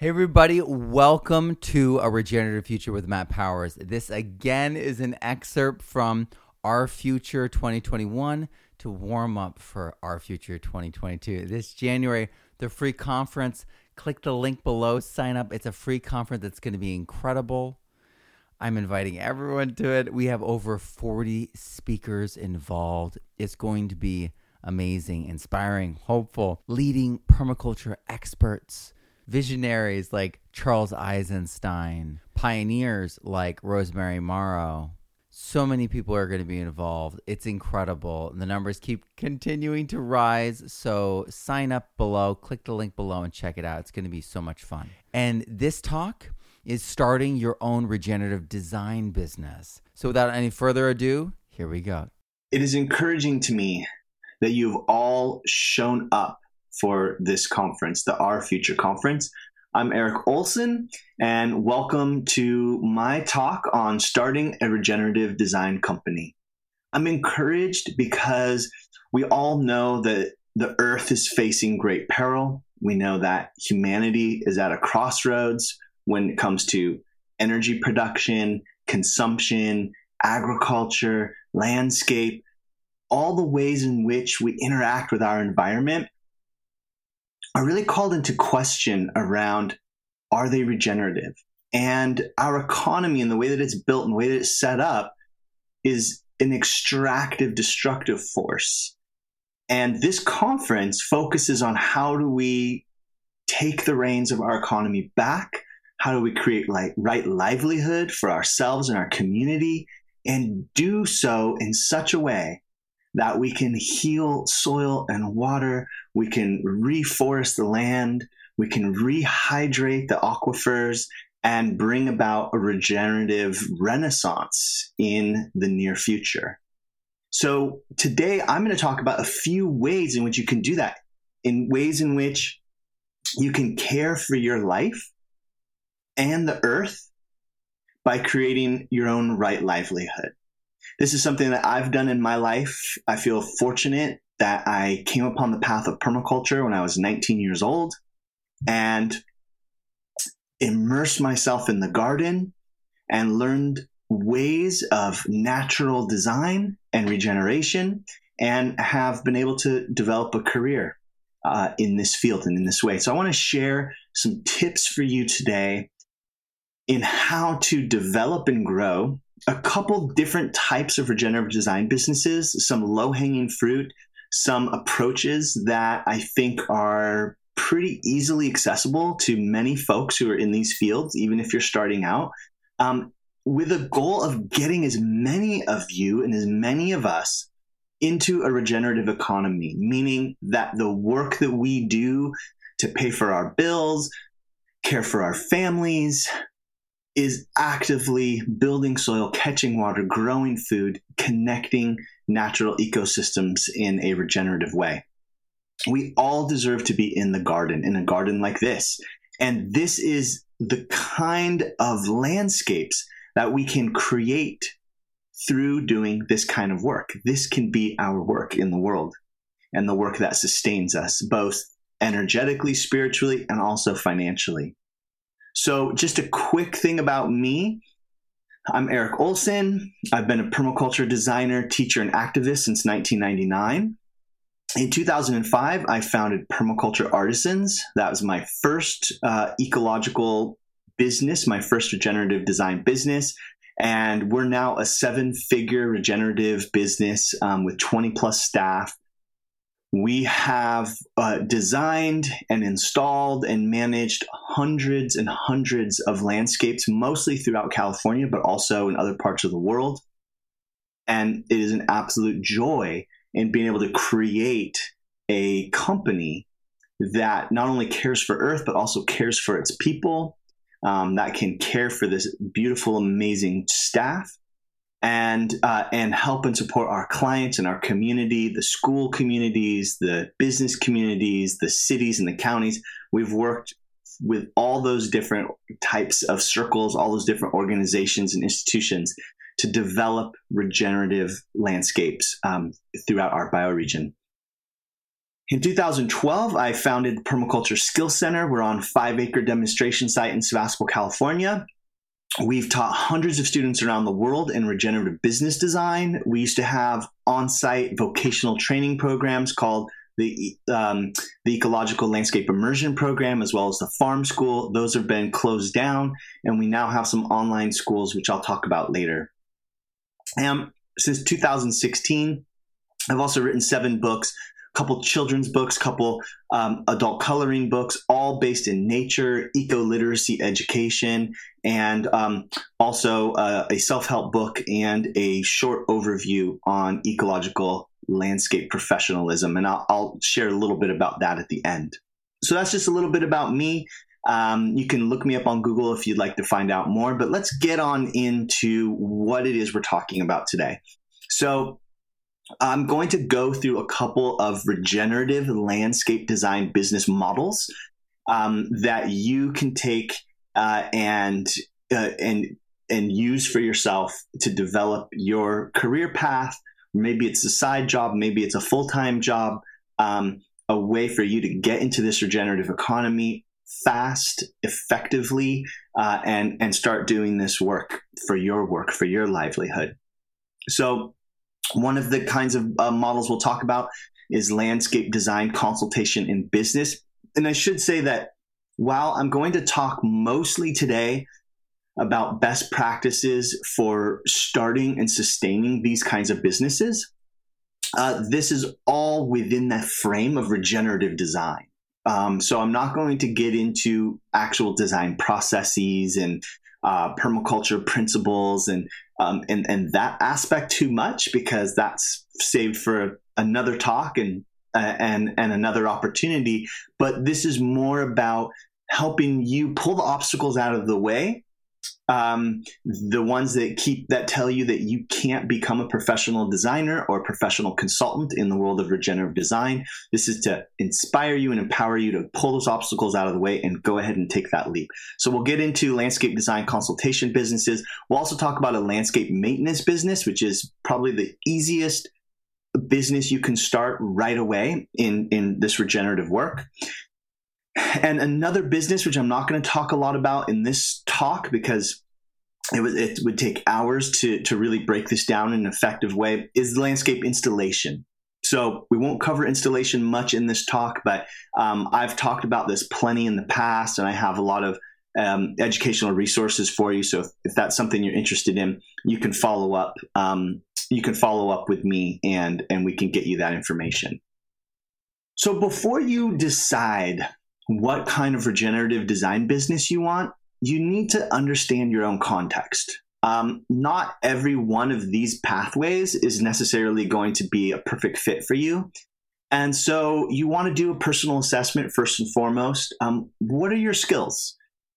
Hey, everybody, welcome to A Regenerative Future with Matt Powers. This again is an excerpt from R-Future 2021 to warm up for R-Future 2022. This January, the free conference. Click the link below, sign up. It's a free conference that's going to be incredible. I'm inviting everyone to it. We have over 40 speakers involved. It's going to be amazing, inspiring, hopeful, leading permaculture experts visionaries like Charles Eisenstein, pioneers like Rosemary Morrow. So many people are going to be involved. It's incredible. The numbers keep continuing to rise. So sign up below, click the link below, and check it out. It's going to be so much fun. And this talk is starting your own regenerative design business. So without any further ado, here we go. It is encouraging to me that you've all shown up for this conference, the R-Future Conference. I'm Erik Ohlsen, and welcome to my talk on starting a regenerative design company. I'm encouraged because we all know that the earth is facing great peril. We know that humanity is at a crossroads when it comes to energy production, consumption, agriculture, landscape, all the ways in which we interact with our environment are really called into question around are they regenerative? And our economy and the way that it's built and the way that it's set up is an extractive, destructive force. And this conference focuses on how do we take the reins of our economy back? How do we create like right livelihood for ourselves and our community and do so in such a way that we can heal soil and water, we can reforest the land, we can rehydrate the aquifers, and bring about a regenerative renaissance in the near future. So, today I'm going to talk about a few ways in which you can do that, in ways in which you can care for your life and the earth by creating your own right livelihood. This is something that I've done in my life. I feel fortunate that I came upon the path of permaculture when I was 19 years old and immersed myself in the garden and learned ways of natural design and regeneration and have been able to develop a career uh, in this field and in this way. So I want to share some tips for you today in how to develop and grow a couple different types of regenerative design businesses, some low hanging fruit, some approaches that I think are pretty easily accessible to many folks who are in these fields, even if you're starting out, um, with a goal of getting as many of you and as many of us into a regenerative economy, meaning that the work that we do to pay for our bills, care for our families, is actively building soil, catching water, growing food, connecting natural ecosystems in a regenerative way. We all deserve to be in the garden, in a garden like this. And this is the kind of landscapes that we can create through doing this kind of work. This can be our work in the world and the work that sustains us, both energetically, spiritually, and also financially. So, just a quick thing about me. I'm Erik Ohlsen. I've been a permaculture designer, teacher, and activist since 1999. In 2005, I founded Permaculture Artisans. That was my first uh, ecological business, my first regenerative design business. And we're now a seven figure regenerative business um, with 20 plus staff we have uh, designed and installed and managed hundreds and hundreds of landscapes, mostly throughout California, but also in other parts of the world. And it is an absolute joy in being able to create a company that not only cares for Earth, but also cares for its people, um, that can care for this beautiful, amazing staff, and uh, and help and support our clients and our community, the school communities, the business communities, the cities and the counties. We've worked with all those different types of circles, all those different organizations and institutions to develop regenerative landscapes um, throughout our bioregion. In 2012, I founded Permaculture Skills Center. We're on five acre demonstration site in Sebastopol, California. We've taught hundreds of students around the world in regenerative business design. We used to have on site vocational training programs called the, um, the Ecological Landscape Immersion Program, as well as the Farm School. Those have been closed down, and we now have some online schools, which I'll talk about later. And since 2016, I've also written seven books couple children's books, couple um, adult coloring books, all based in nature, eco literacy education, and um, also uh, a self help book and a short overview on ecological landscape professionalism. And I'll, I'll, share a little bit about that at the end. So that's just a little bit about me. Um, you can look me up on Google if you'd like to find out more, but let's get on into what it is we're talking about today. So, I'm going to go through a couple of regenerative landscape design business models um, that you can take uh, and uh, and and use for yourself to develop your career path. Maybe it's a side job, maybe it's a full time job. Um, a way for you to get into this regenerative economy fast, effectively, uh, and and start doing this work for your work for your livelihood. So one of the kinds of uh, models we'll talk about is landscape design consultation in business. And I should say that while I'm going to talk mostly today about best practices for starting and sustaining these kinds of businesses, uh, this is all within that frame of regenerative design. Um, so I'm not going to get into actual design processes and uh, permaculture principles and, um, and that aspect too much because that's saved for another talk and uh, and and another opportunity. But this is more about helping you pull the obstacles out of the way um, the ones that keep that tell you that you can't become a professional designer or professional consultant in the world of regenerative design. This is to inspire you and empower you to pull those obstacles out of the way and go ahead and take that leap. So we'll get into landscape design consultation businesses. We'll also talk about a landscape maintenance business, which is probably the easiest business you can start right away in in this regenerative work. And another business, which I'm not going to talk a lot about in this talk because it would, it would take hours to, to really break this down in an effective way, is landscape installation. So we won't cover installation much in this talk, but um, I've talked about this plenty in the past, and I have a lot of um, educational resources for you. So if, if, that's something you're interested in, you can follow up. Um, you can follow up with me, and and we can get you that information. So before you decide what kind of regenerative design business you want, you need to understand your own context. Um, not every one of these pathways is necessarily going to be a perfect fit for you. And so you want to do a personal assessment first and foremost. Um, what are your skills?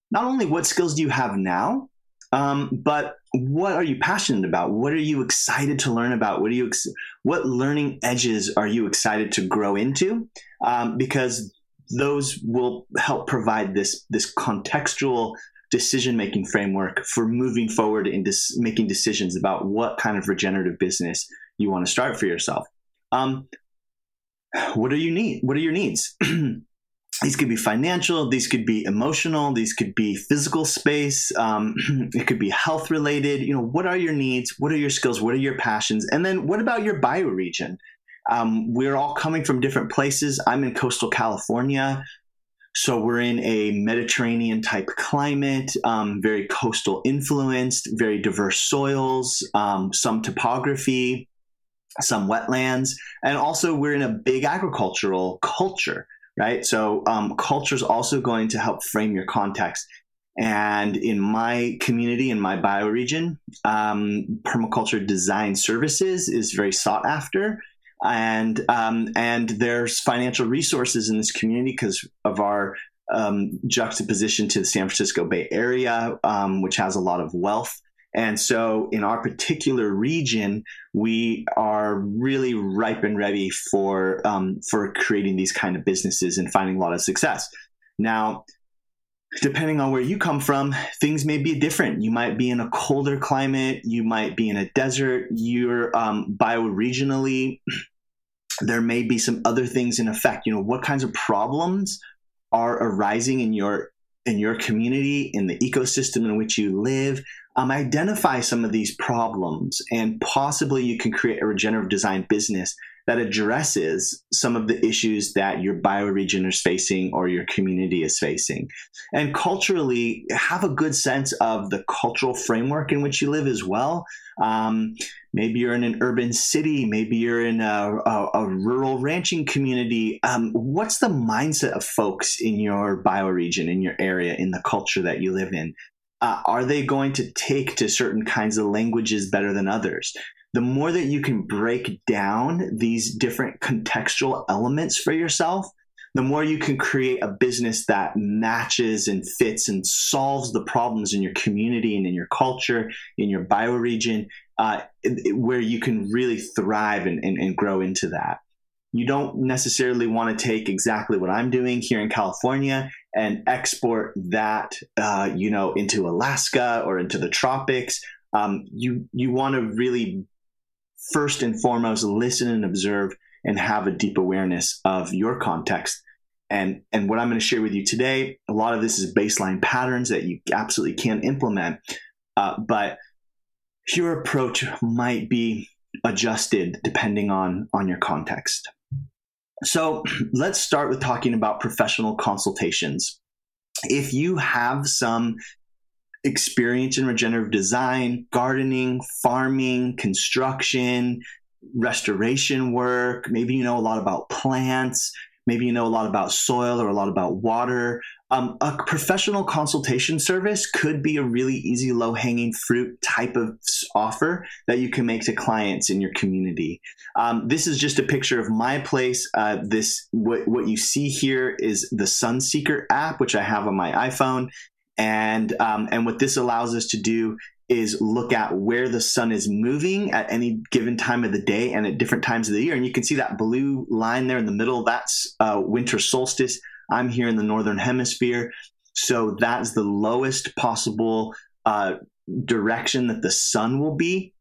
Not only what skills do you have now, um, but what are you passionate about? What are you excited to learn about? What are you ex- what learning edges are you excited to grow into? Um, because those will help provide this this contextual decision making framework for moving forward in dis- making decisions about what kind of regenerative business you want to start for yourself. Um, what do you need? What are your needs? these could be financial, these could be emotional, these could be physical space, um, it could be health related. You know, what are your needs? What are your skills? What are your passions? And then what about your bioregion? Um, we're all coming from different places. I'm in coastal California. So we're in a Mediterranean type climate, um, very coastal influenced, very diverse soils, um, some topography, some wetlands, and also we're in a big agricultural culture, right? So um, culture is also going to help frame your context. And in my community, in my bioregion, um, permaculture design services is very sought after and um, and there's financial resources in this community because of our um, juxtaposition to the San Francisco Bay Area, um, which has a lot of wealth. And so, in our particular region, we are really ripe and ready for um, for creating these kind of businesses and finding a lot of success. Now, depending on where you come from, things may be different. You might be in a colder climate, you might be in a desert. You're um, bioregionally there may be some other things in effect. You know, what kinds of problems are arising in your in your community, in the ecosystem in which you live. Um, identify some of these problems, and possibly you can create a regenerative design business that addresses some of the issues that your bioregion is facing or your community is facing. And culturally, have a good sense of the cultural framework in which you live as well. Um, maybe you're in an urban city, maybe you're in a, a, a rural ranching community. Um, what's the mindset of folks in your bioregion, in your area, in the culture that you live in? Uh, are they going to take to certain kinds of languages better than others? The more that you can break down these different contextual elements for yourself, the more you can create a business that matches and fits and solves the problems in your community and in your culture, in your bioregion, uh, where you can really thrive and, and, and grow into that. You don't necessarily want to take exactly what I'm doing here in California and export that, uh, you know, into Alaska or into the tropics. Um, you you want to really first and foremost listen and observe and have a deep awareness of your context. And, and what I'm going to share with you today, a lot of this is baseline patterns that you absolutely can implement, uh, but your approach might be adjusted depending on, on your context. So let's start with talking about professional consultations. If you have some experience in regenerative design, gardening, farming, construction, restoration work. Maybe you know a lot about plants. Maybe you know a lot about soil or a lot about water. Um, a professional consultation service could be a really easy, low hanging fruit type of offer that you can make to clients in your community. Um, this is just a picture of my place. Uh, this what, what you see here is the Sunseeker app, which I have on my iPhone. And um, and what this allows us to do is look at where the sun is moving at any given time of the day and at different times of the year. And you can see that blue line there in the middle. That's uh, winter solstice. I'm here in the northern hemisphere, so that's the lowest possible uh, direction that the sun will be.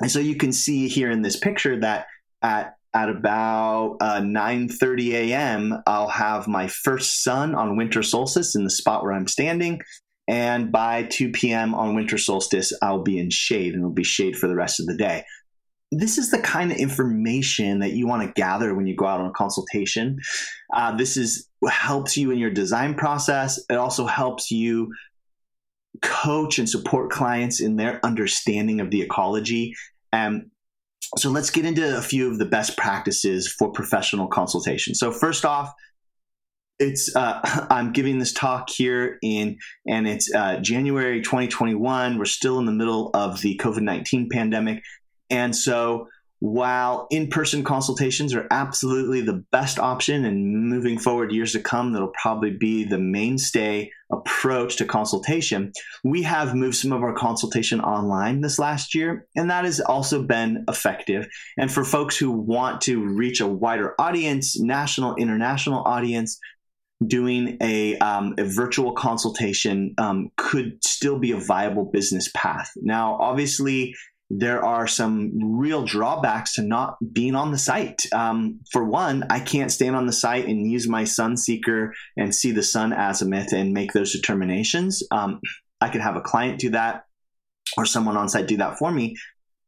And so you can see here in this picture that at at about uh, 9.30 a.m i'll have my first sun on winter solstice in the spot where i'm standing. And by 2 p.m on winter solstice i'll be in shade and it'll be shade for the rest of the day. This is the kind of information that you want to gather when you go out on a consultation. Uh, this is helps you in your design process. It also helps you coach and support clients in their understanding of the ecology. And so let's get into a few of the best practices for professional consultation. So first off, it's uh, I'm giving this talk here in and it's uh, January 2021. We're still in the middle of the COVID 19 pandemic, and so while in-person consultations are absolutely the best option and moving forward years to come that'll probably be the mainstay approach to consultation. We have moved some of our consultation online this last year and that has also been effective. And for folks who want to reach a wider audience national international audience doing a, um, a virtual consultation um, could still be a viable business path. Now obviously there are some real drawbacks to not being on the site. Um, for one, I can't stand on the site and use my sun seeker and see the sun azimuth and make those determinations. Um, I could have a client do that or someone on site do that for me.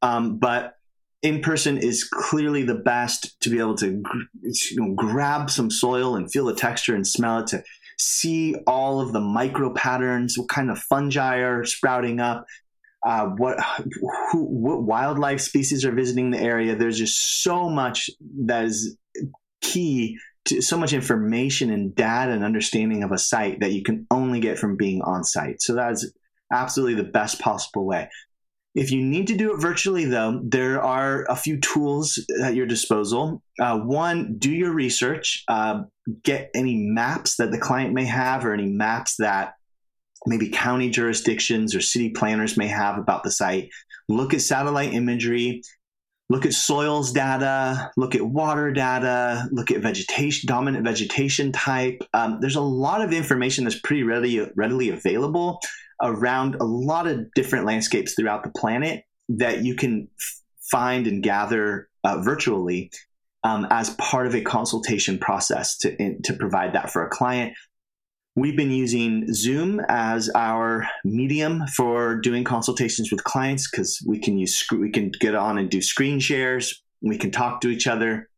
Um, but in person is clearly the best to be able to you know, grab some soil and feel the texture and smell it to see all of the micro patterns, what kind of fungi are sprouting up, uh, what who, what wildlife species are visiting the area. There's just so much that is key to so much information and data and understanding of a site that you can only get from being on site. So that's absolutely the best possible way. If you need to do it virtually, though, there are a few tools at your disposal. Uh, one, do your research, uh, get any maps that the client may have or any maps that maybe county jurisdictions or city planners may have about the site. Look at satellite imagery, look at soils data, look at water data, look at vegetation, dominant vegetation type. Um, there's a lot of information that's pretty readily, readily available around a lot of different landscapes throughout the planet that you can f- find and gather uh, virtually. um, as part of a consultation process to, in, to provide that for a client. We've been using Zoom as our medium for doing consultations with clients because we can use we can get on and do screen shares. We can talk to each other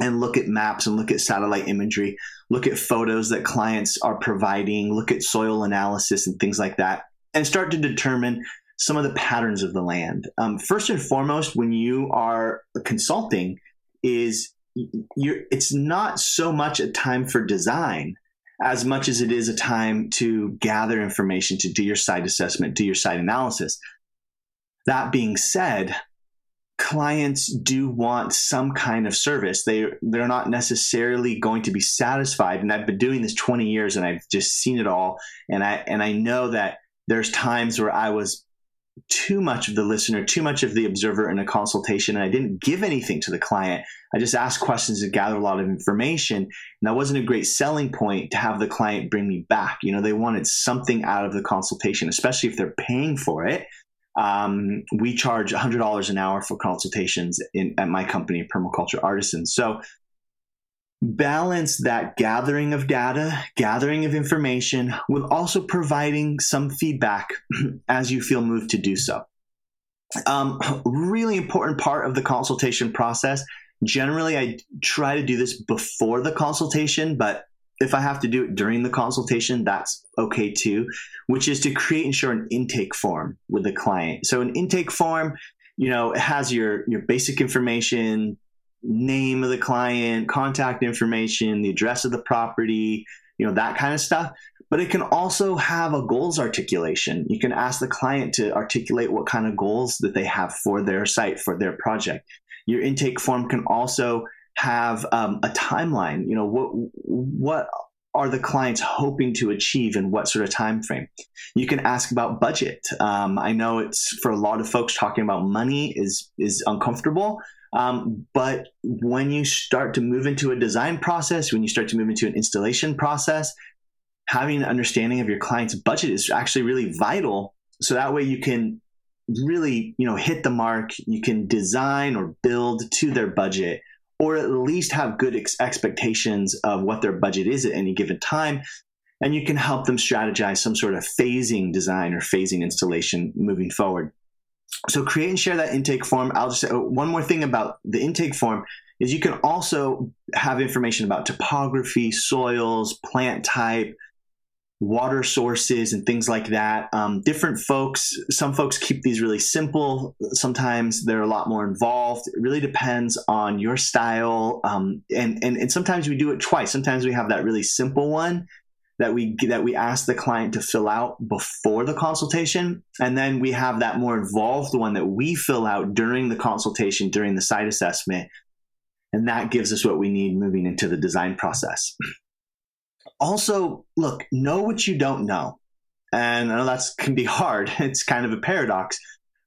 and look at maps and look at satellite imagery, look at photos that clients are providing, look at soil analysis and things like that, and start to determine some of the patterns of the land. Um, first and foremost, when you are consulting, is you're, it's not so much a time for design as much as it is a time to gather information, to do your site assessment, do your site analysis. That being said, clients do want some kind of service. They they're not necessarily going to be satisfied. And I've been doing this 20 years and I've just seen it all. And I and I know that there's times where I was too much of the listener, too much of the observer in a consultation, and I didn't give anything to the client. I just asked questions and gathered a lot of information. And that wasn't a great selling point to have the client bring me back. You know, they wanted something out of the consultation, especially if they're paying for it. Um, we charge $100 an hour for consultations in, at my company, Permaculture Artisans. So balance that gathering of data, gathering of information, with also providing some feedback as you feel moved to do so. Um, really important part of the consultation process. Generally, I try to do this before the consultation, but if I have to do it during the consultation, that's okay too, which is to create and share an intake form with the client. So, an intake form, you know, it has your, your basic information, name of the client, contact information, the address of the property, you know, that kind of stuff. But it can also have a goals articulation. You can ask the client to articulate what kind of goals that they have for their site, for their project. Your intake form can also have um, a timeline. You know, what what are the clients hoping to achieve in what sort of time frame? You can ask about budget. Um, I know it's for a lot of folks talking about money is is uncomfortable. Um, but when you start to move into a design process, when you start to move into an installation process, having an understanding of your client's budget is actually really vital. So that way you can really, you know, hit the mark. You can design or build to their budget, or at least have good ex- expectations of what their budget is at any given time. And you can help them strategize some sort of phasing design or phasing installation moving forward so create and share that intake form. I'll just oh, one more thing about the intake form is you can also have information about topography, soils, plant type, water sources, and things like that. Um, different folks, some folks keep these really simple. Sometimes they're a lot more involved. It really depends on your style. Um, and, and, and sometimes we do it twice. Sometimes we have that really simple one that we that we ask the client to fill out before the consultation. And then we have that more involved one that we fill out during the consultation during the site assessment. And that gives us what we need moving into the design process. Also look know what you don't know. And i know that can be hard. It's kind of a paradox.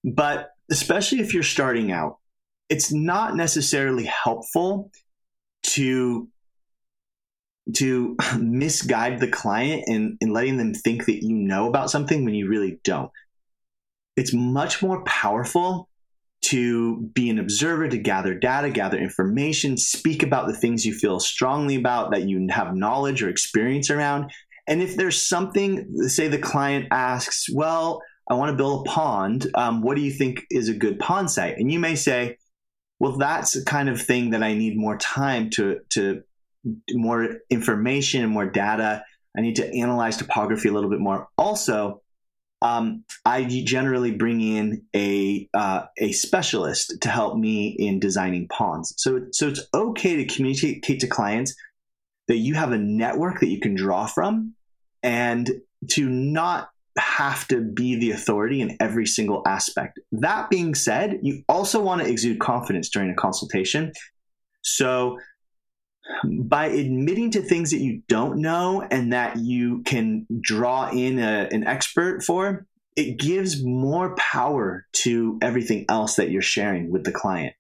But especially if you're starting out it's not necessarily helpful to to misguide the client and, letting them think that you know about something when you really don't. It's much more powerful to be an observer, to gather data, gather information, speak about the things you feel strongly about that you have knowledge or experience around. And if there's something, say the client asks, Well, I want to build a pond. Um, what do you think is a good pond site? And you may say, well, that's the kind of thing that I need more time to to more information and more data. I need to analyze topography a little bit more. Also, um, I generally bring in a uh, a specialist to help me in designing ponds. So so it's okay to communicate to clients that you have a network that you can draw from, and to not have to be the authority in every single aspect. That being said, you also want to exude confidence during a consultation. So by admitting to things that you don't know and that you can draw in a, an expert for, it gives more power to everything else that you're sharing with the client.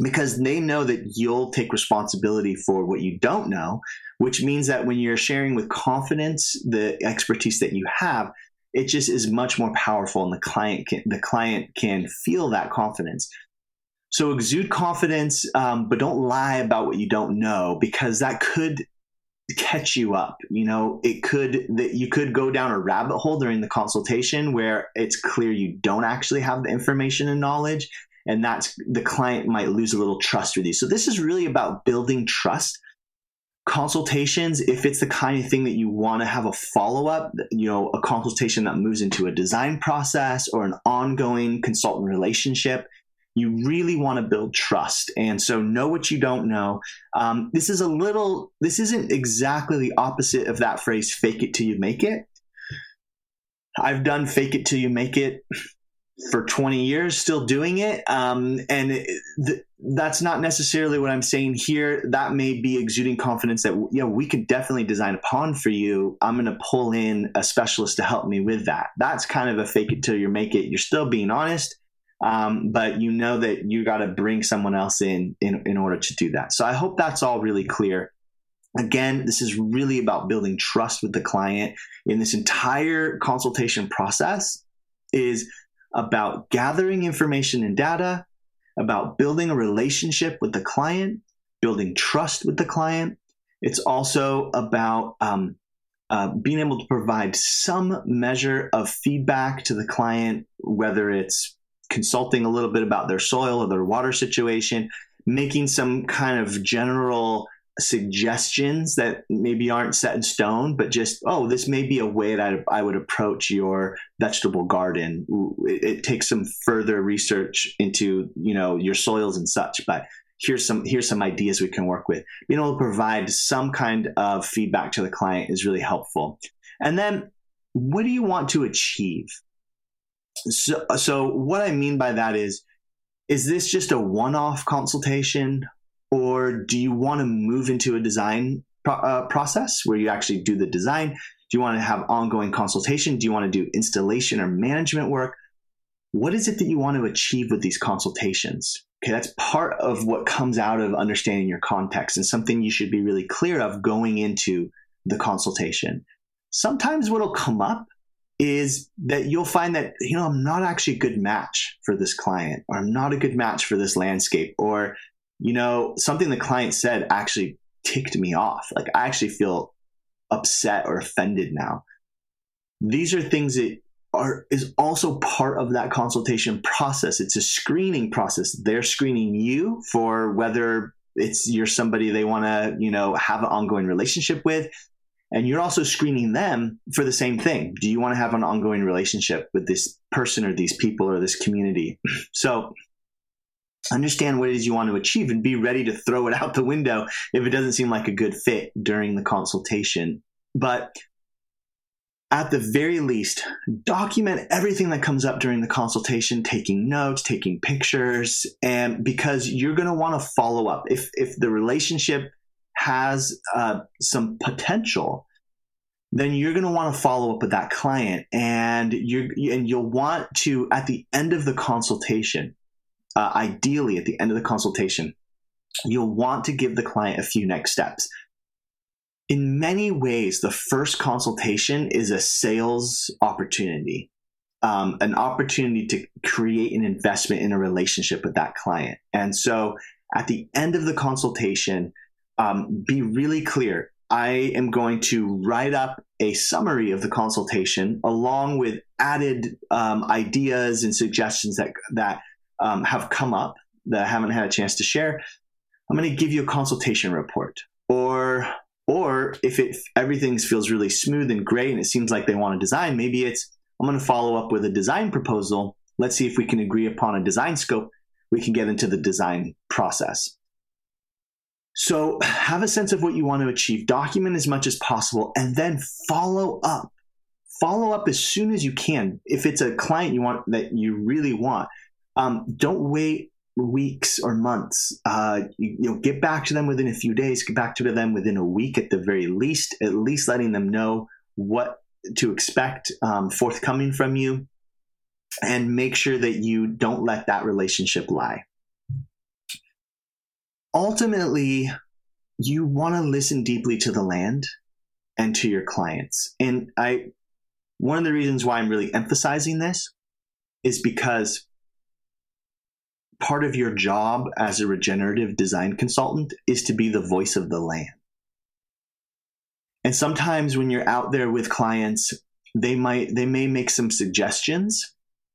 Because they know that you'll take responsibility for what you don't know, which means that when you're sharing with confidence the expertise that you have, it just is much more powerful and the client can the client can feel that confidence So exude confidence, um, but don't lie about what you don't know because that could catch you up. You know, it could that you could go down a rabbit hole during the consultation where it's clear you don't actually have the information and knowledge, and that's the client might lose a little trust with you. So this is really about building trust. Consultations, if it's the kind of thing that you want to have a follow up, you know, a consultation that moves into a design process or an ongoing consultant relationship, you really want to build trust. And so know what you don't know. Um, this is a little this isn't exactly the opposite of that phrase fake it till you make it. I've done fake it till you make it for 20 years still doing it. Um, and th- that's not necessarily what i'm saying here. That may be exuding confidence that know we could definitely design a pond for you. I'm going to pull in a specialist to help me with that. That's kind of a fake it till you make it. You're still being honest um, but you know that you got to bring someone else in, in in order to do that. So I hope that's all really clear. Again, this is really about building trust with the client in this entire consultation process is about gathering information and data, about building a relationship with the client, building trust with the client. It's also about um, uh, being able to provide some measure of feedback to the client, whether it's consulting a little bit about their soil or their water situation, making some kind of general suggestions that maybe aren't set in stone, but just, oh, this may be a way that I, would approach your vegetable garden. It, it, takes some further research into, you know, your soils and such, but here's some here's some ideas we can work with. Being able to provide some kind of feedback to the client is really helpful. And then what do you want to achieve? So, so what I mean by that is, is this just a one-off consultation, or do you want to move into a design pro- uh, process where you actually do the design? Do you want to have ongoing consultation? Do you want to do installation or management work? What is it that you want to achieve with these consultations? Okay, that's part of what comes out of understanding your context and something you should be really clear of going into the consultation. Sometimes what'll come up is that you'll find that you know I'm not actually a good match for this client or I'm not a good match for this landscape or you know something the client said actually ticked me off. Like I actually feel upset or offended now. These are things that are is also part of that consultation process. It's a screening process. They're screening you for whether it's you're somebody they want to you know have an ongoing relationship with and you're also screening them for the same thing. Do you want to have an ongoing relationship with this person or these people or this community? So understand what it is you want to achieve and be ready to throw it out the window if it doesn't seem like a good fit during the consultation. But at the very least, document everything that comes up during the consultation, taking notes, taking pictures, and because you're going to want to follow up. If if the relationship has uh, some potential, then you're going to want to follow up with that client, and you and you'll want to at the end of the consultation, uh, ideally at the end of the consultation, you'll want to give the client a few next steps. In many ways, the first consultation is a sales opportunity. Um, an opportunity to create an investment in a relationship with that client. And so at the end of the consultation, um, be really clear. I am going to write up a summary of the consultation along with added um, ideas and suggestions that that um, have come up that I haven't had a chance to share. I'm going to give you a consultation report, or or if it everything feels really smooth and great and it seems like they want to design, maybe it's I'm going to follow up with a design proposal. Let's see if we can agree upon a design scope. We can get into the design process. So have a sense of what you want to achieve, document as much as possible, and then follow up. Follow up as soon as you can. If it's a client you want that you really want, um, don't wait weeks or months. Uh, you, you know, get back to them within a few days. Get back to them within a week at the very least. At least letting them know what to expect um, forthcoming from you, and make sure that you don't let that relationship lie ultimately, you want to listen deeply to the land and to your clients. And I, one of the reasons why I'm really emphasizing this is because part of your job as a regenerative design consultant is to be the voice of the land. And sometimes when you're out there with clients, they might they may make some suggestions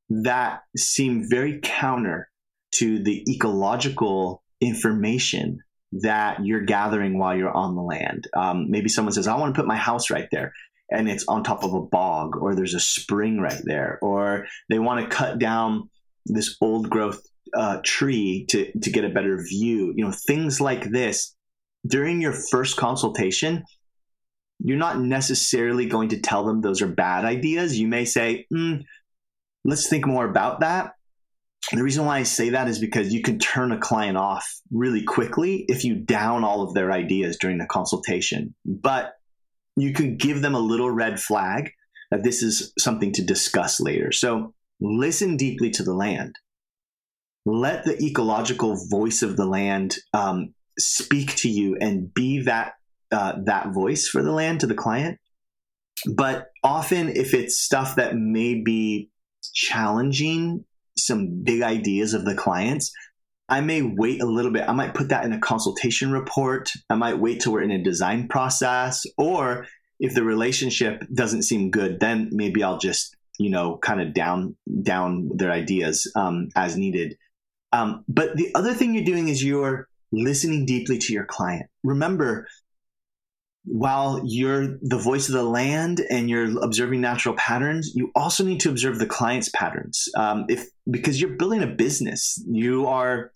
that seem very counter to the ecological information that you're gathering while you're on the land. Um, maybe someone says, I want to put my house right there. And it's on top of a bog, or there's a spring right there, or they want to cut down this old growth uh, tree to, to get a better view. You know, things like this. During your first consultation, you're not necessarily going to tell them those are bad ideas. You may say, mm, let's think more about that. The reason why I say that is because you can turn a client off really quickly if you down all of their ideas during the consultation. But you can give them a little red flag that this is something to discuss later. So listen deeply to the land. Let the ecological voice of the land um, speak to you and be that uh, that voice for the land to the client. But often, if it's stuff that may be challenging some big ideas of the clients, I may wait a little bit. I might put that in a consultation report. I might wait till we're in a design process. Or if the relationship doesn't seem good, then maybe I'll just, you know, kind of down down their ideas um, as needed. Um, but the other thing you're doing is you're listening deeply to your client. Remember, while you're the voice of the land and you're observing natural patterns, you also need to observe the client's patterns. Um, if because you're building a business, you are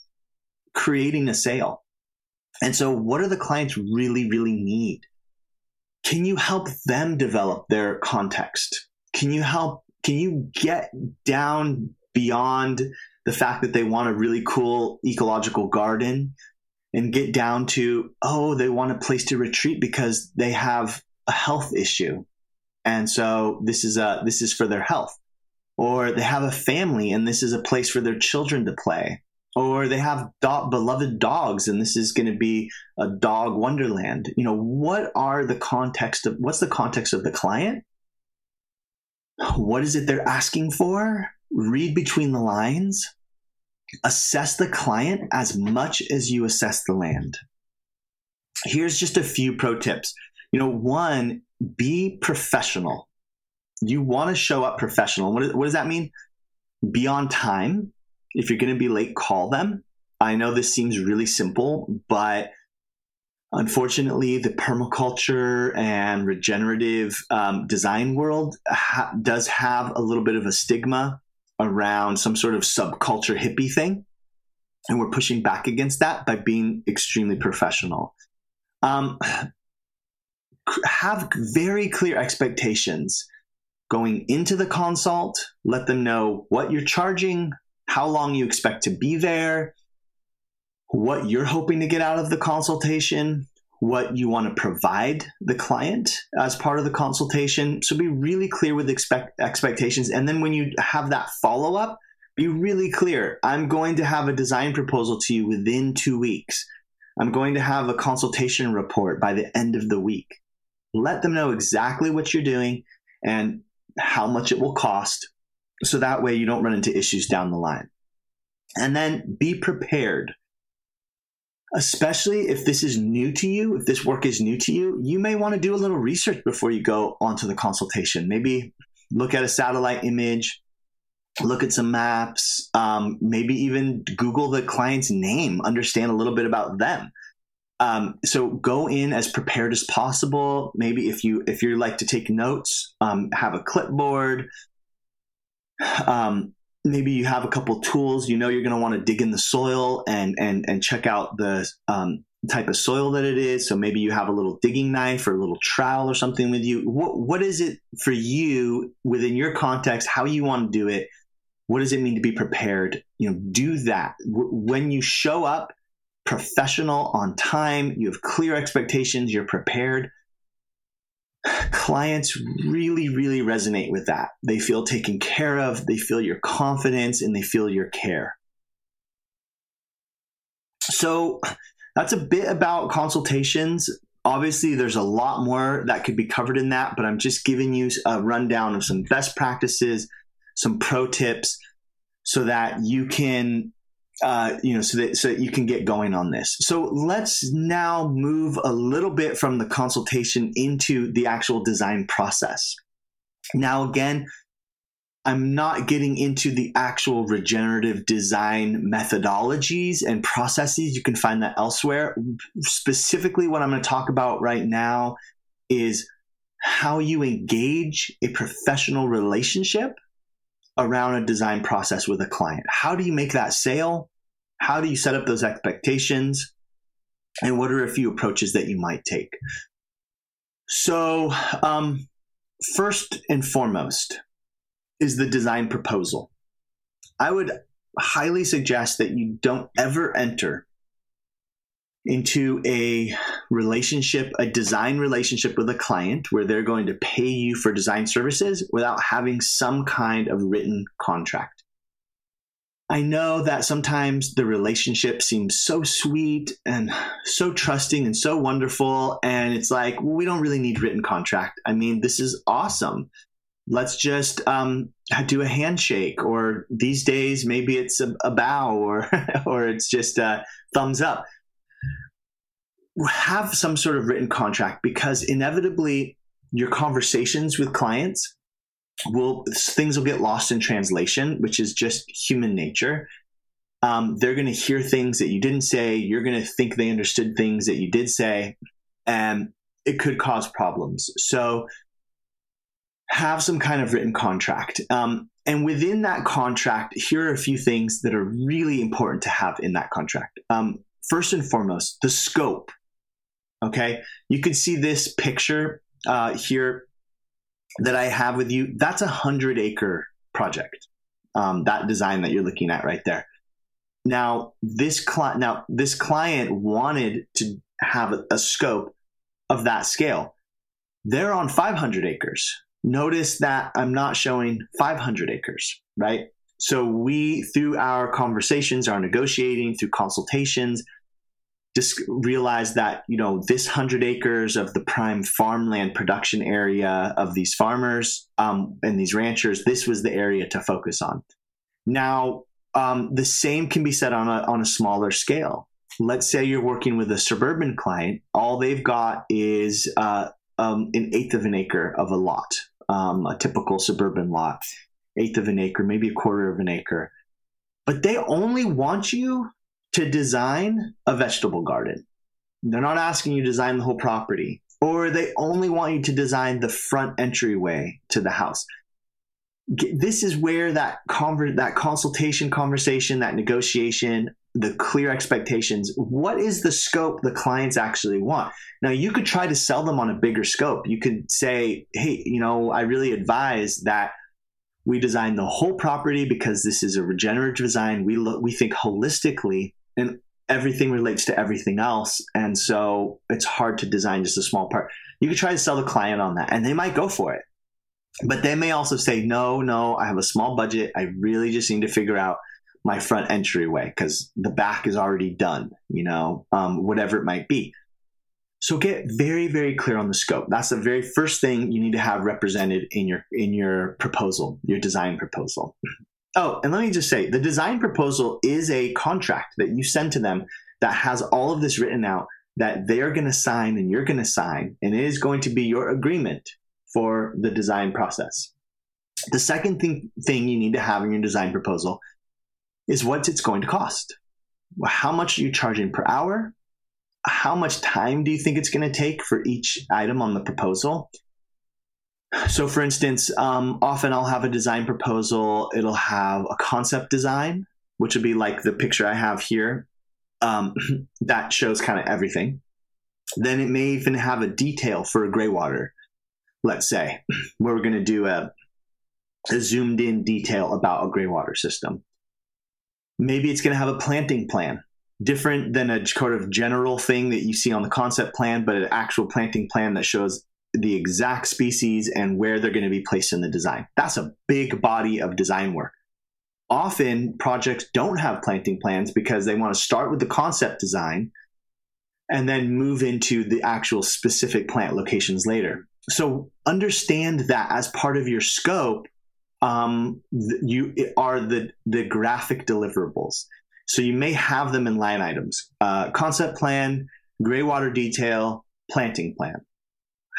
creating a sale, and so what do the clients really, really need? Can you help them develop their context? Can you help? Can you get down beyond the fact that they want a really cool ecological garden and get down to, oh, they want a place to retreat because they have a health issue. And so this is a, this is for their health. Or they have a family and this is a place for their children to play. Or they have do- beloved dogs and this is going to be a dog wonderland. You know, what are the context of, what's the context of the client? What is it they're asking for? Read between the lines assess the client as much as you assess the land. Here's just a few pro tips. You know, one, be professional. You want to show up professional. What, what does that mean? Be on time. If you're going to be late, call them. I know this seems really simple, but unfortunately, the permaculture and regenerative um, design world ha- does have a little bit of a stigma around some sort of subculture hippie thing. And we're pushing back against that by being extremely professional. Um, have very clear expectations going into the consult. Let them know what you're charging, how long you expect to be there, what you're hoping to get out of the consultation, what you want to provide the client as part of the consultation. So be really clear with expect expectations. And then when you have that follow up, be really clear. I'm going to have a design proposal to you within two weeks. I'm going to have a consultation report by the end of the week. Let them know exactly what you're doing and how much it will cost. So that way you don't run into issues down the line. And then be prepared especially if this is new to you, if this work is new to you, you may want to do a little research before you go onto the consultation. Maybe look at a satellite image, look at some maps, um, maybe even Google the client's name, understand a little bit about them. Um, so go in as prepared as possible. Maybe if you if you like to take notes, um, have a clipboard. Um, maybe you have a couple tools you know you're going to want to dig in the soil and and and check out the um, type of soil that it is. So maybe you have a little digging knife or a little trowel or something with you. What what is it for you within your context how you want to do it? What does it mean to be prepared? You know do that. When you show up professional on time you have clear expectations you're prepared clients really, really resonate with that. They feel taken care of, they feel your confidence, and they feel your care. So that's a bit about consultations. Obviously, there's a lot more that could be covered in that, but I'm just giving you a rundown of some best practices, some pro tips, so that you can uh, you know, so that so that you can get going on this. So let's now move a little bit from the consultation into the actual design process. Now, again, I'm not getting into the actual regenerative design methodologies and processes. You can find that elsewhere. Specifically, what I'm going to talk about right now is how you engage a professional relationship around a design process with a client. How do you make that sale? How do you set up those expectations? And what are a few approaches that you might take? So, um, first and foremost is the design proposal. I would highly suggest that you don't ever enter into a relationship, a design relationship with a client where they're going to pay you for design services without having some kind of written contract. I know that sometimes the relationship seems so sweet and so trusting and so wonderful. And it's like, well, we don't really need written contract. I mean, this is awesome. Let's just um, do a handshake, or these days, maybe it's a, a bow or, or it's just a thumbs up have some sort of written contract because inevitably your conversations with clients will things will get lost in translation, which is just human nature. Um, they're going to hear things that you didn't say. You're going to think they understood things that you did say, and it could cause problems. So, have some kind of written contract. Um, and within that contract, here are a few things that are really important to have in that contract. Um, first and foremost, the scope Okay. You can see this picture uh, here that I have with you. That's a hundred acre project. Um, that design that you're looking at right there. Now this client, now this client wanted to have a, scope of that scale. They're on 500 acres. Notice that I'm not showing 500 acres, right? So we, through our conversations, our negotiating, through consultations, just realized that you know this hundred acres of the prime farmland production area of these farmers um, and these ranchers, this was the area to focus on. Now, um, the same can be said on a on a smaller scale. Let's say you're working with a suburban client. All they've got is uh, um, an eighth of an acre of a lot, um, a typical suburban lot, eighth of an acre, maybe a quarter of an acre. But they only want you to design a vegetable garden. They're not asking you to design the whole property, or they only want you to design the front entryway to the house. This is where that conver- that consultation conversation, that negotiation, the clear expectations. What is the scope the clients actually want? Now, you could try to sell them on a bigger scope. You could say, hey, you know, I really advise that we design the whole property because this is a regenerative design. We look, we think holistically and everything relates to everything else. And so it's hard to design just a small part. You could try to sell the client on that, and they might go for it. But they may also say, no, no, I have a small budget. I really just need to figure out my front entryway because the back is already done, you know, um, whatever it might be. So get very, very clear on the scope. That's the very first thing you need to have represented in your in your proposal, your design proposal. Oh, and let me just say the design proposal is a contract that you send to them that has all of this written out that they're going to sign and you're going to sign, and it is going to be your agreement for the design process. The second thing, thing you need to have in your design proposal is what it's going to cost. How much are you charging per hour? How much time do you think it's going to take for each item on the proposal? So, for instance, um, often I'll have a design proposal. It'll have a concept design, which would be like the picture I have here. Um, that shows kind of everything. Then it may even have a detail for a gray water, let's say, where we're going to do a, a zoomed in detail about a gray water system. Maybe it's going to have a planting plan, different than a sort of general thing that you see on the concept plan, but an actual planting plan that shows the exact species and where they're going to be placed in the design. That's a big body of design work. Often projects don't have planting plans because they want to start with the concept design and then move into the actual specific plant locations later. So understand that as part of your scope, um, you are the the graphic deliverables. So you may have them in line items uh, concept plan, gray water detail, planting plan.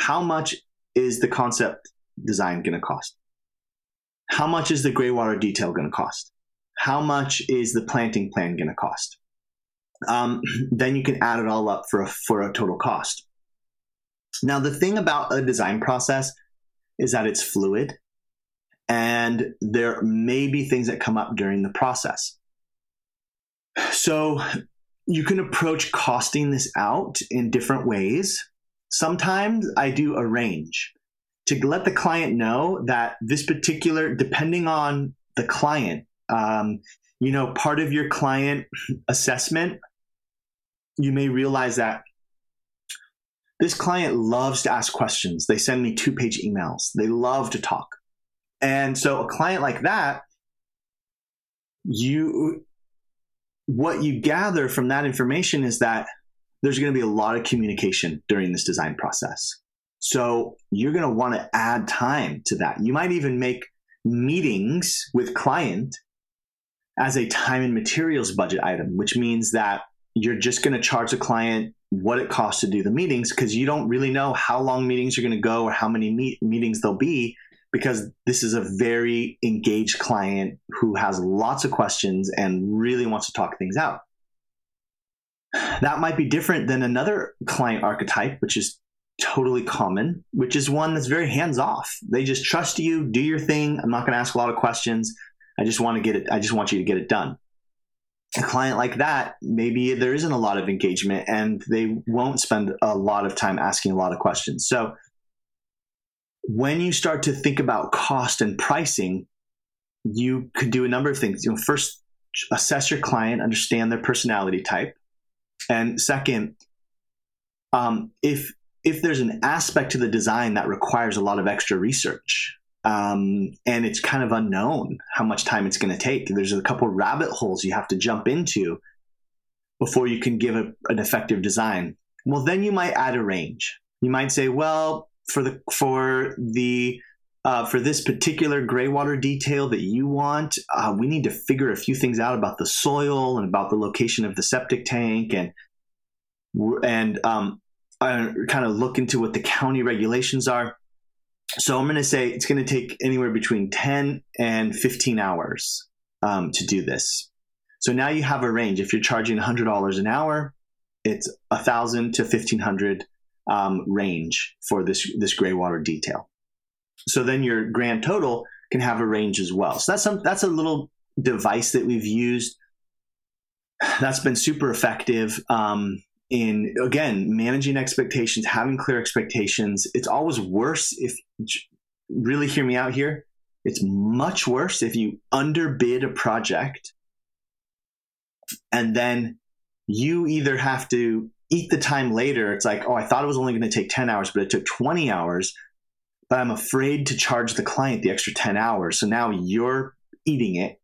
How much is the concept design going to cost? How much is the gray water detail going to cost? How much is the planting plan going to cost? Um, then you can add it all up for a, for a total cost. Now, the thing about a design process is that it's fluid and there may be things that come up during the process. So you can approach costing this out in different ways. Sometimes I do arrange to let the client know that this particular, depending on the client, um, you know, part of your client assessment, you may realize that this client loves to ask questions. They send me two page emails. They love to talk. And so a client like that, you what you gather from that information is that there's going to be a lot of communication during this design process. So you're going to want to add time to that. You might even make meetings with client as a time and materials budget item, which means that you're just going to charge the client what it costs to do the meetings because you don't really know how long meetings are going to go or how many meet- meetings there'll be because this is a very engaged client who has lots of questions and really wants to talk things out. That might be different than another client archetype, which is totally common, which is one that's very hands off. They just trust you, do your thing. I'm not going to ask a lot of questions. I just want to get it, I just want you to get it done. A client like that, maybe there isn't a lot of engagement and they won't spend a lot of time asking a lot of questions. So when you start to think about cost and pricing, you could do a number of things. You know, first assess your client, understand their personality type, and second, um, if if there's an aspect to the design that requires a lot of extra research, um, and it's kind of unknown how much time it's going to take, there's a couple rabbit holes you have to jump into before you can give a, an effective design. Well, then you might add a range. You might say, well, for the for the uh, for this particular gray water detail that you want, uh, we need to figure a few things out about the soil and about the location of the septic tank and and um, kind of look into what the county regulations are. So I'm going to say it's going to take anywhere between 10 and 15 hours um, to do this. So now you have a range. If you're charging $100 an hour, it's a thousand to 1500 um, range for this this gray water detail. So then your grand total can have a range as well. So that's some that's a little device that we've used that's been super effective um, in again managing expectations, having clear expectations. It's always worse if really hear me out here. It's much worse if you underbid a project and then you either have to eat the time later. It's like, oh, I thought it was only going to take 10 hours, but it took 20 hours. But I'm afraid to charge the client the extra 10 hours. So now you're eating it.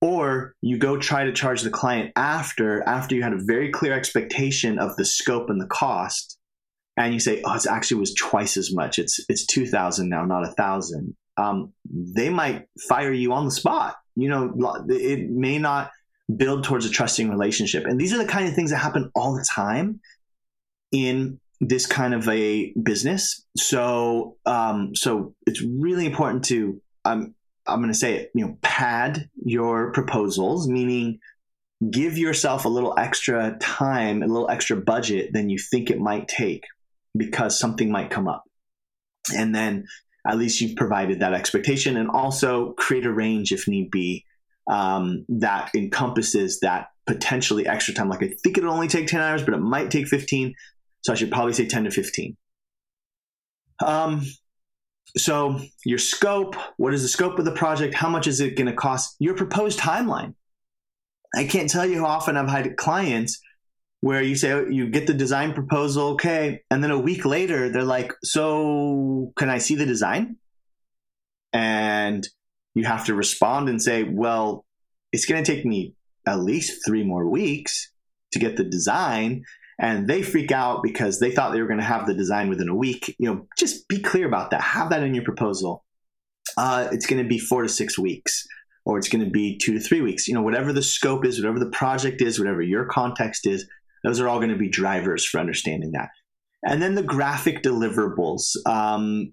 Or you go try to charge the client after, after you had a very clear expectation of the scope and the cost. And you say, oh, it actually was twice as much. It's it's two thousand now, not a thousand. Um, they might fire you on the spot. You know, it may not build towards a trusting relationship. And these are the kind of things that happen all the time in this kind of a business. So, um, so it's really important to, um, I'm going to say it, you know, pad your proposals, meaning give yourself a little extra time, a little extra budget than you think it might take because something might come up. And then at least you've provided that expectation and also create a range if need be um, that encompasses that potentially extra time. Like I think it'll only take 10 hours, but it might take 15. So I should probably say 10 to 15. Um, so your scope, what is the scope of the project? How much is it going to cost? Your proposed timeline. I can't tell you how often I've had clients where you say you get the design proposal, okay, and then a week later they're like, "So, can I see the design?" And you have to respond and say, well, it's going to take me at least three more weeks to get the design. And they freak out because they thought they were going to have the design within a week. You know, just be clear about that. Have that in your proposal. Uh, it's going to be four to six weeks. or it's going to be two to three weeks. You know, whatever the scope is, whatever the project is, whatever your context is, those are all going to be drivers for understanding that. And then the graphic deliverables. Um,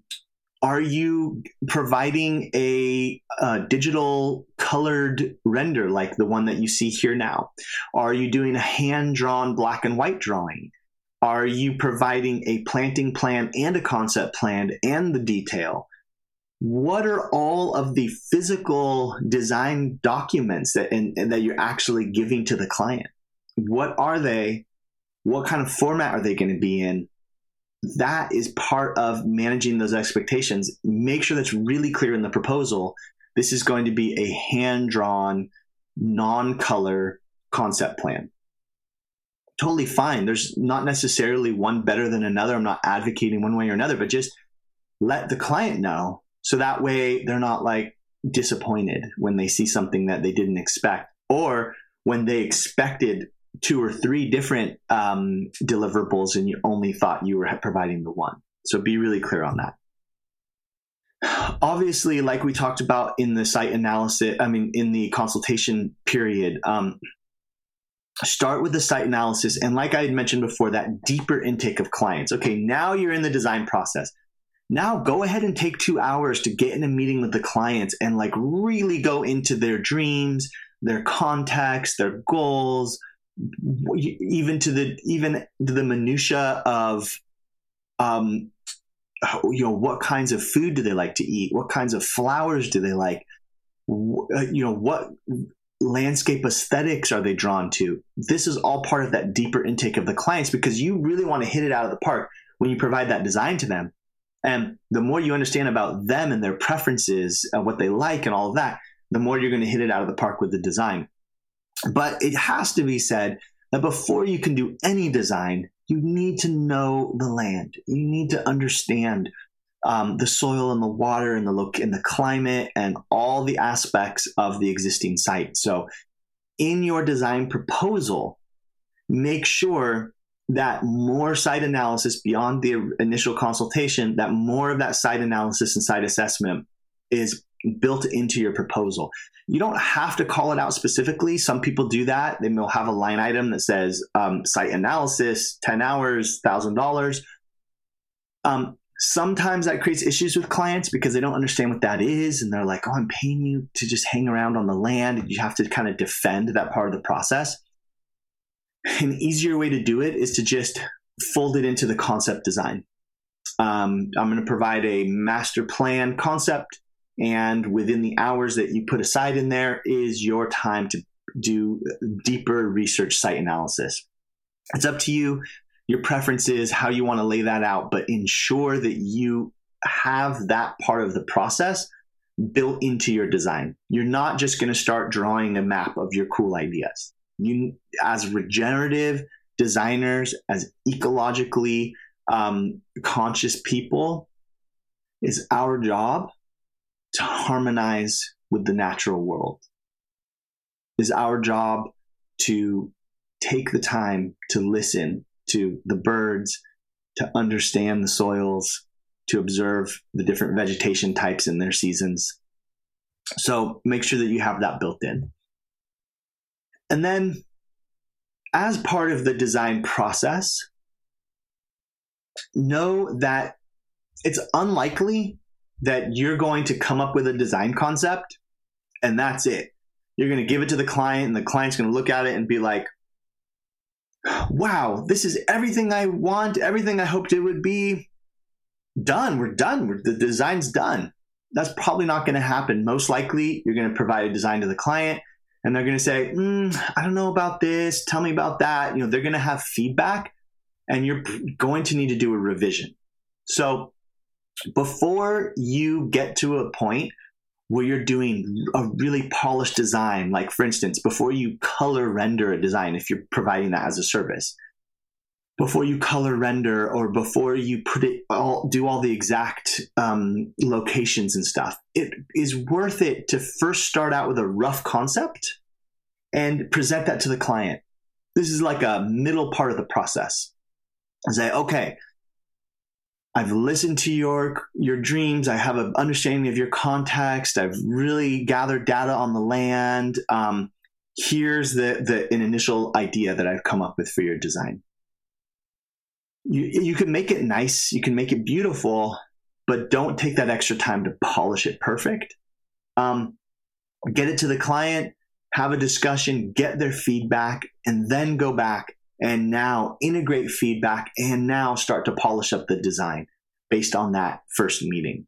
are you providing a, a, digital colored render like the one that you see here now? Are you doing a hand drawn black and white drawing? Are you providing a planting plan and a concept plan and the detail? What are all of the physical design documents that and, and that you're actually giving to the client? What are they? What kind of format are they going to be in? That is part of managing those expectations. Make sure that's really clear in the proposal. This is going to be a hand drawn, non color concept plan totally fine. There's not necessarily one better than another. I'm not advocating one way or another, but just let the client know so that way they're not like disappointed when they see something that they didn't expect or when they expected two or three different um, deliverables and you only thought you were providing the one. So be really clear on that. Obviously, like we talked about in the site analysis, I mean, in the consultation period, um, start with the site analysis and like i had mentioned before that deeper intake of clients okay now you're in the design process now go ahead and take two hours to get in a meeting with the clients and like really go into their dreams their context their goals even to the even to the minutia of um you know what kinds of food do they like to eat what kinds of flowers do they like uh, you know what landscape aesthetics are they drawn to? This is all part of that deeper intake of the clients because you really want to hit it out of the park when you provide that design to them. And the more you understand about them and their preferences, and what they like, and all of that, the more you're going to hit it out of the park with the design. But it has to be said that before you can do any design, you need to know the land. You need to understand um, the soil and the water and the look and the climate and all the aspects of the existing site. So, in your design proposal, make sure that more site analysis beyond the initial consultation, that more of that site analysis and site assessment is built into your proposal. You don't have to call it out specifically. Some people do that. They will have a line item that says um, site analysis, 10 hours, $1,000. Um, Sometimes that creates issues with clients because they don't understand what that is. And they're like, oh, I'm paying you to just hang around on the land. And you have to kind of defend that part of the process. An easier way to do it is to just fold it into the concept design. Um, I'm going to provide a master plan concept. And within the hours that you put aside in there is your time to do deeper research site analysis. It's up to you your preferences, how you want to lay that out, but ensure that you have that part of the process built into your design. You're not just going to start drawing a map of your cool ideas. You, as regenerative designers, as ecologically um, conscious people, is our job to harmonize with the natural world. Is our job to take the time to listen to the birds, to understand the soils, to observe the different vegetation types in their seasons. So make sure that you have that built in. And then, as part of the design process, know that it's unlikely that you're going to come up with a design concept and that's it. You're going to give it to the client, and the client's going to look at it and be like, wow, this is everything I want, everything I hoped it would be. Done. We're done. The design's done. That's probably not going to happen. Most likely, you're going to provide a design to the client and they're going to say, mm, I don't know about this. Tell me about that. You know, they're going to have feedback and you're going to need to do a revision. So before you get to a point where you're doing a really polished design, like for instance, before you color render a design, if you're providing that as a service, before you color render or before you put it all, do all the exact um, locations and stuff, it is worth it to first start out with a rough concept and present that to the client. This is like a middle part of the process. And say, okay, I've listened to your your dreams. I have an understanding of your context. I've really gathered data on the land. Um, here's the, the an initial idea that I've come up with for your design. You you can make it nice. You can make it beautiful, but don't take that extra time to polish it perfect. Um, get it to the client, have a discussion, get their feedback, and then go back and now integrate feedback and now start to polish up the design based on that first meeting.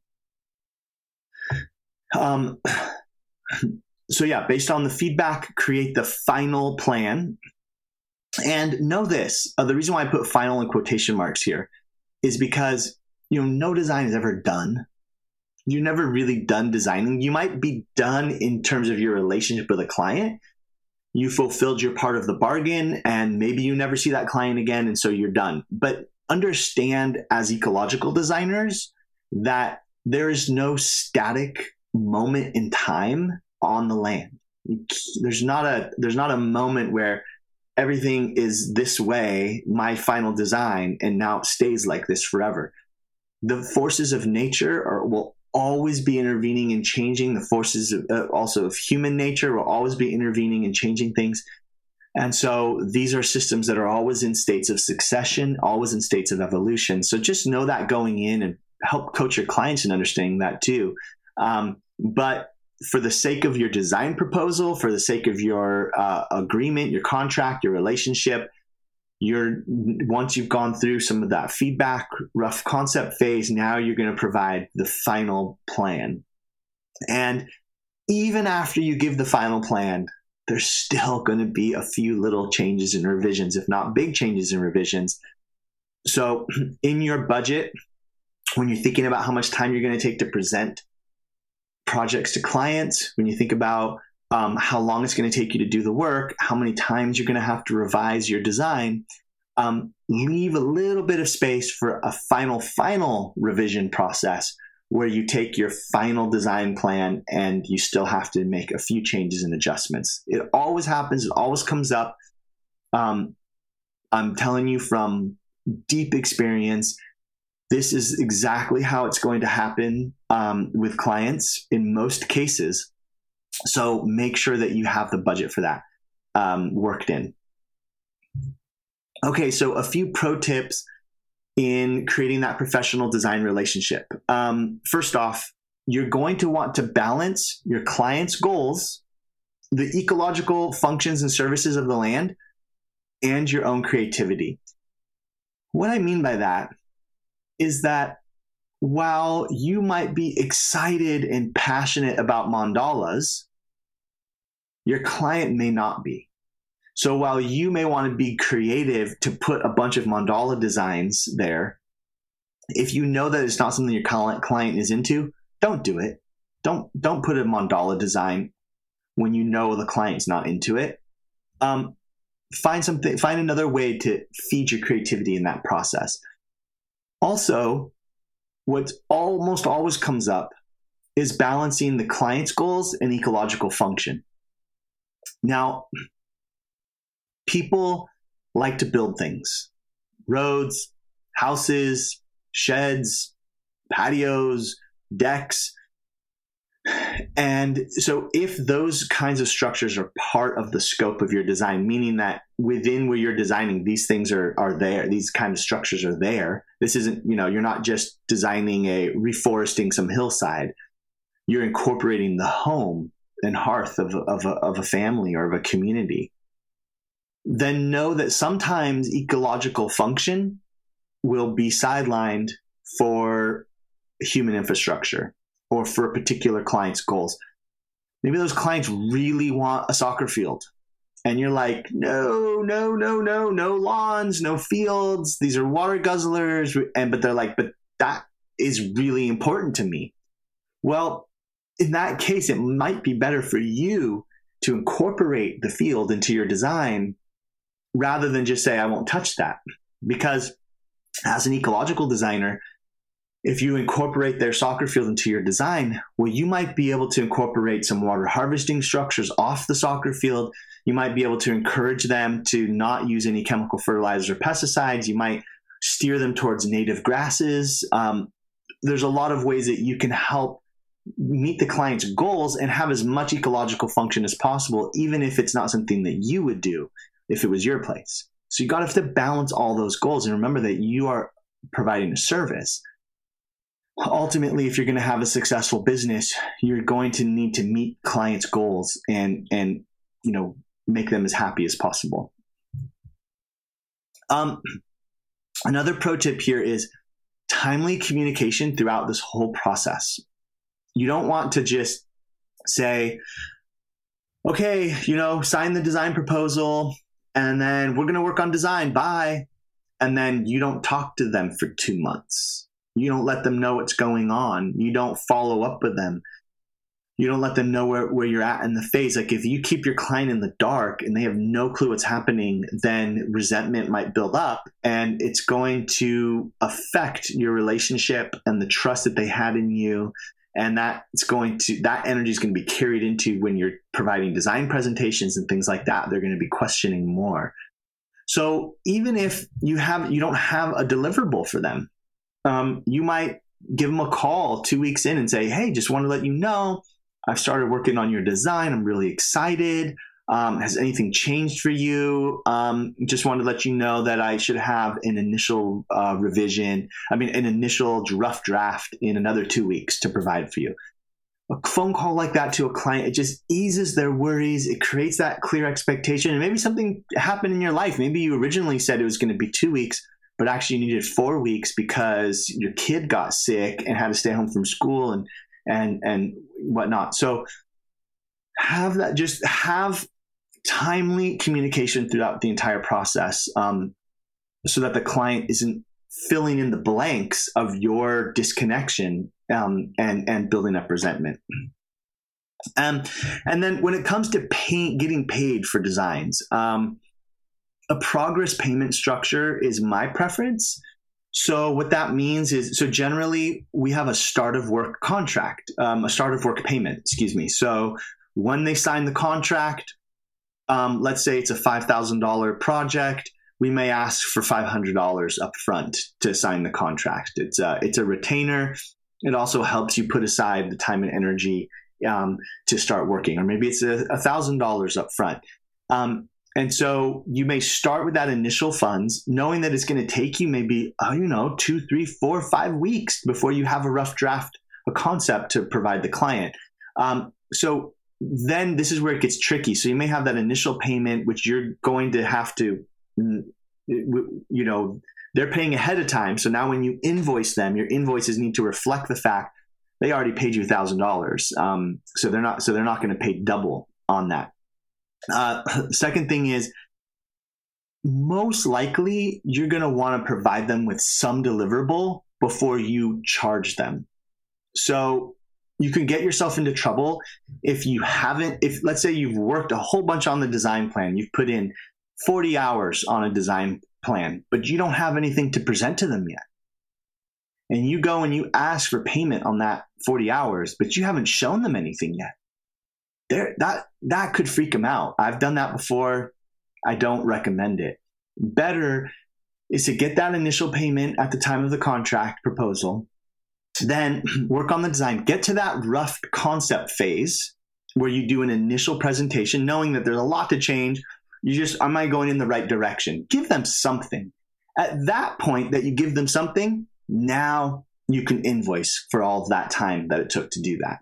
Um, so, yeah, based on the feedback, create the final plan. And know this uh, the reason why I put final in quotation marks here is because you know no design is ever done you're never really done designing. You might be done in terms of your relationship with a client. You fulfilled your part of the bargain, and maybe you never see that client again, and so you're done. But understand as ecological designers that there is no static moment in time on the land. There's not a there's not a moment where everything is this way, my final design, and now it stays like this forever. The forces of nature are, will always be intervening and changing. The forces of, uh, also of human nature will always be intervening and changing things. And so these are systems that are always in states of succession, always in states of evolution. So just know that going in and help coach your clients in understanding that too. Um, but for the sake of your design proposal, for the sake of your uh, agreement, your contract, your relationship, you're once you've gone through some of that feedback rough concept phase now you're going to provide the final plan. And even after you give the final plan there's still going to be a few little changes and revisions if not big changes and revisions. So in your budget when you're thinking about how much time you're going to take to present projects to clients when you think about um, how long it's going to take you to do the work, how many times you're going to have to revise your design. Um, leave a little bit of space for a final, final revision process where you take your final design plan and you still have to make a few changes and adjustments. It always happens, it always comes up. Um, I'm telling you from deep experience, this is exactly how it's going to happen um, with clients in most cases. So make sure that you have the budget for that um, worked in. Okay, so a few pro tips in creating that professional design relationship. Um, first off, you're going to want to balance your client's goals, the ecological functions and services of the land, and your own creativity. What I mean by that is that while you might be excited and passionate about mandalas, your client may not be. So while you may want to be creative to put a bunch of mandala designs there, if you know that it's not something your client is into, don't do it. Don't don't put a mandala design when you know the client's not into it. Um, find something, find another way to feed your creativity in that process. Also, what almost always comes up is balancing the client's goals and ecological function. Now, people like to build things roads, houses, sheds, patios, decks. And so, if those kinds of structures are part of the scope of your design, meaning that within where you're designing, these things are, are there, these kind of structures are there. This isn't, you know, you're not just designing a reforesting some hillside, you're incorporating the home and hearth of, of, a, of a family or of a community. Then know that sometimes ecological function will be sidelined for human infrastructure or for a particular client's goals. Maybe those clients really want a soccer field. And you're like, no, no, no, no, no lawns, no fields. These are water guzzlers. And but they're like, but that is really important to me. Well, in that case, it might be better for you to incorporate the field into your design rather than just say, I won't touch that. Because as an ecological designer, if you incorporate their soccer field into your design, well, you might be able to incorporate some water harvesting structures off the soccer field. You might be able to encourage them to not use any chemical fertilizers or pesticides. You might steer them towards native grasses. Um, there's a lot of ways that you can help meet the client's goals and have as much ecological function as possible, even if it's not something that you would do if it was your place. So you got to have to balance all those goals and remember that you are providing a service. Ultimately, if you're going to have a successful business, you're going to need to meet clients' goals and and you know make them as happy as possible. Um, another pro tip here is timely communication throughout this whole process. You don't want to just say, okay, you know, sign the design proposal and then we're going to work on design. Bye. And then you don't talk to them for two months. You don't let them know what's going on. You don't follow up with them you don't let them know where, where you're at in the phase. Like if you keep your client in the dark and they have no clue what's happening, then resentment might build up and it's going to affect your relationship and the trust that they had in you. And that's going to, that energy is going to be carried into when you're providing design presentations and things like that. They're going to be questioning more. So even if you have, you don't have a deliverable for them, um, you might give them a call two weeks in and say, Hey, just want to let you know I've started working on your design. I'm really excited. Um, has anything changed for you? Um, just wanted to let you know that I should have an initial uh, revision. I mean, an initial rough draft in another two weeks to provide for you. A phone call like that to a client, it just eases their worries. It creates that clear expectation. And maybe something happened in your life. Maybe you originally said it was going to be two weeks, but actually you needed four weeks because your kid got sick and had to stay home from school and and and whatnot. So have that just have timely communication throughout the entire process um, so that the client isn't filling in the blanks of your disconnection um, and and building up resentment. Um, and then when it comes to pay, getting paid for designs, um, a progress payment structure is my preference. So what that means is, so generally we have a start of work contract, um, a start of work payment, excuse me. So when they sign the contract, um, let's say it's a five thousand dollar project, we may ask for five hundred dollars up front to sign the contract. It's a it's a retainer. It also helps you put aside the time and energy um, to start working, or maybe it's a thousand dollars up front. Um, and so you may start with that initial funds, knowing that it's going to take you maybe, uh, you know, two, three, four, five weeks before you have a rough draft, a concept to provide the client. Um, so then this is where it gets tricky. So you may have that initial payment, which you're going to have to, mm, you know, they're paying ahead of time. So now when you invoice them, your invoices need to reflect the fact they already paid you thousand dollars. Um, so they're not, so they're not going to pay double on that. Uh, second thing is, most likely you're going to want to provide them with some deliverable before you charge them. So you can get yourself into trouble if you haven't, if let's say you've worked a whole bunch on the design plan, you've put in 40 hours on a design plan, but you don't have anything to present to them yet. And you go and you ask for payment on that 40 hours, but you haven't shown them anything yet there that that could freak them out. I've done that before. I don't recommend it. Better is to get that initial payment at the time of the contract proposal, then work on the design, get to that rough concept phase where you do an initial presentation, knowing that there's a lot to change. You just, am I going in the right direction? Give them something. At that point that you give them something, now you can invoice for all of that time that it took to do that.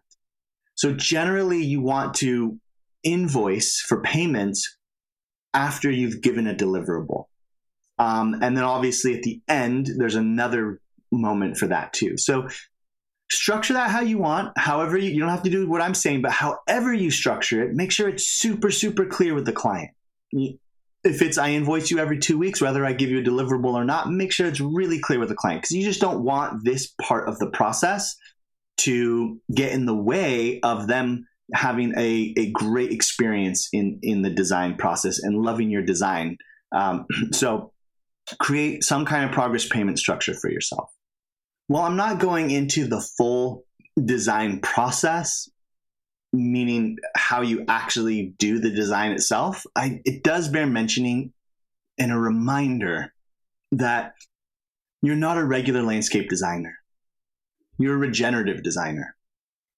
So generally, you want to invoice for payments after you've given a deliverable. Um, and then obviously at the end, there's another moment for that too. So structure that how you want. However, you, you don't have to do what I'm saying, but however you structure it, make sure it's super, super clear with the client. If it's I invoice you every two weeks, whether I give you a deliverable or not, make sure it's really clear with the client because you just don't want this part of the process to get in the way of them having a, a great experience in, in the design process and loving your design. Um, so create some kind of progress payment structure for yourself. Well, I'm not going into the full design process, meaning how you actually do the design itself. I, it does bear mentioning and a reminder that you're not a regular landscape designer. You're a regenerative designer.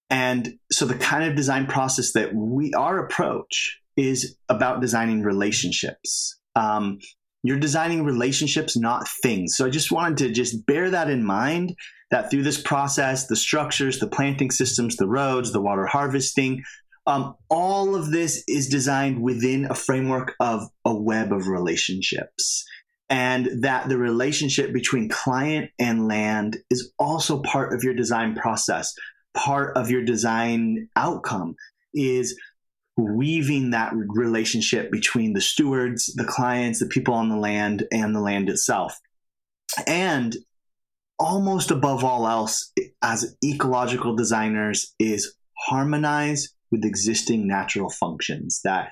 And so the kind of design process that we, our approach is about designing relationships. Um, you're designing relationships, not things. So I just wanted to just bear that in mind that through this process, the structures, the planting systems, the roads, the water harvesting, um, all of this is designed within a framework of a web of relationships. And that the relationship between client and land is also part of your design process. Part of your design outcome is weaving that relationship between the stewards, the clients, the people on the land, and the land itself. And almost above all else, as ecological designers, is harmonize with existing natural functions that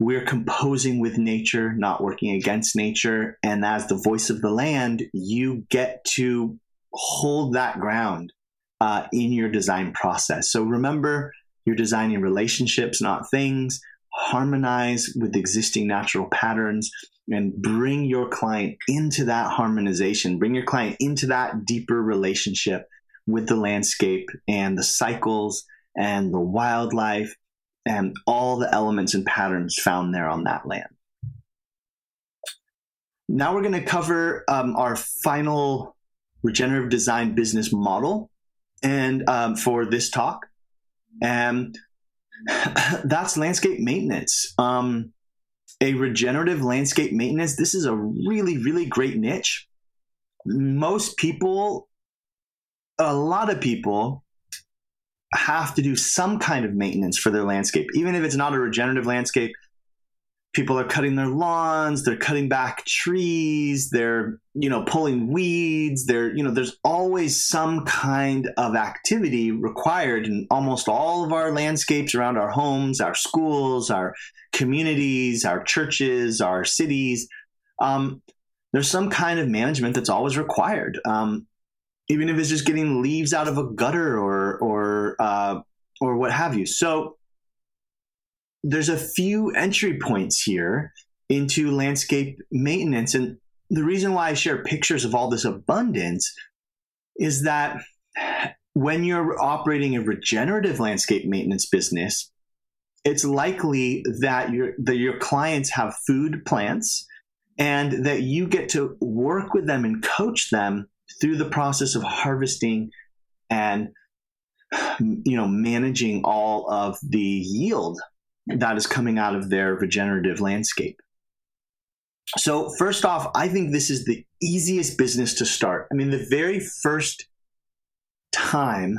we're composing with nature, not working against nature. And as the voice of the land, you get to hold that ground uh, in your design process. So remember, you're designing relationships, not things. Harmonize with existing natural patterns and bring your client into that harmonization. Bring your client into that deeper relationship with the landscape and the cycles and the wildlife and all the elements and patterns found there on that land. Now we're going to cover um, our final regenerative design business model and um, for this talk and that's landscape maintenance. Um, a regenerative landscape maintenance. This is a really, really great niche. Most people, a lot of people, have to do some kind of maintenance for their landscape, even if it's not a regenerative landscape people are cutting their lawns they're cutting back trees they're you know pulling weeds there you know there's always some kind of activity required in almost all of our landscapes around our homes our schools our communities our churches our cities. Um, there's some kind of management that's always required. Um, even if it's just getting leaves out of a gutter or or uh, or what have you. So there's a few entry points here into landscape maintenance. And the reason why I share pictures of all this abundance is that when you're operating a regenerative landscape maintenance business, it's likely that your that your clients have food plants and that you get to work with them and coach them through the process of harvesting and you know managing all of the yield that is coming out of their regenerative landscape. So, first off, I think this is the easiest business to start. I mean, the very first time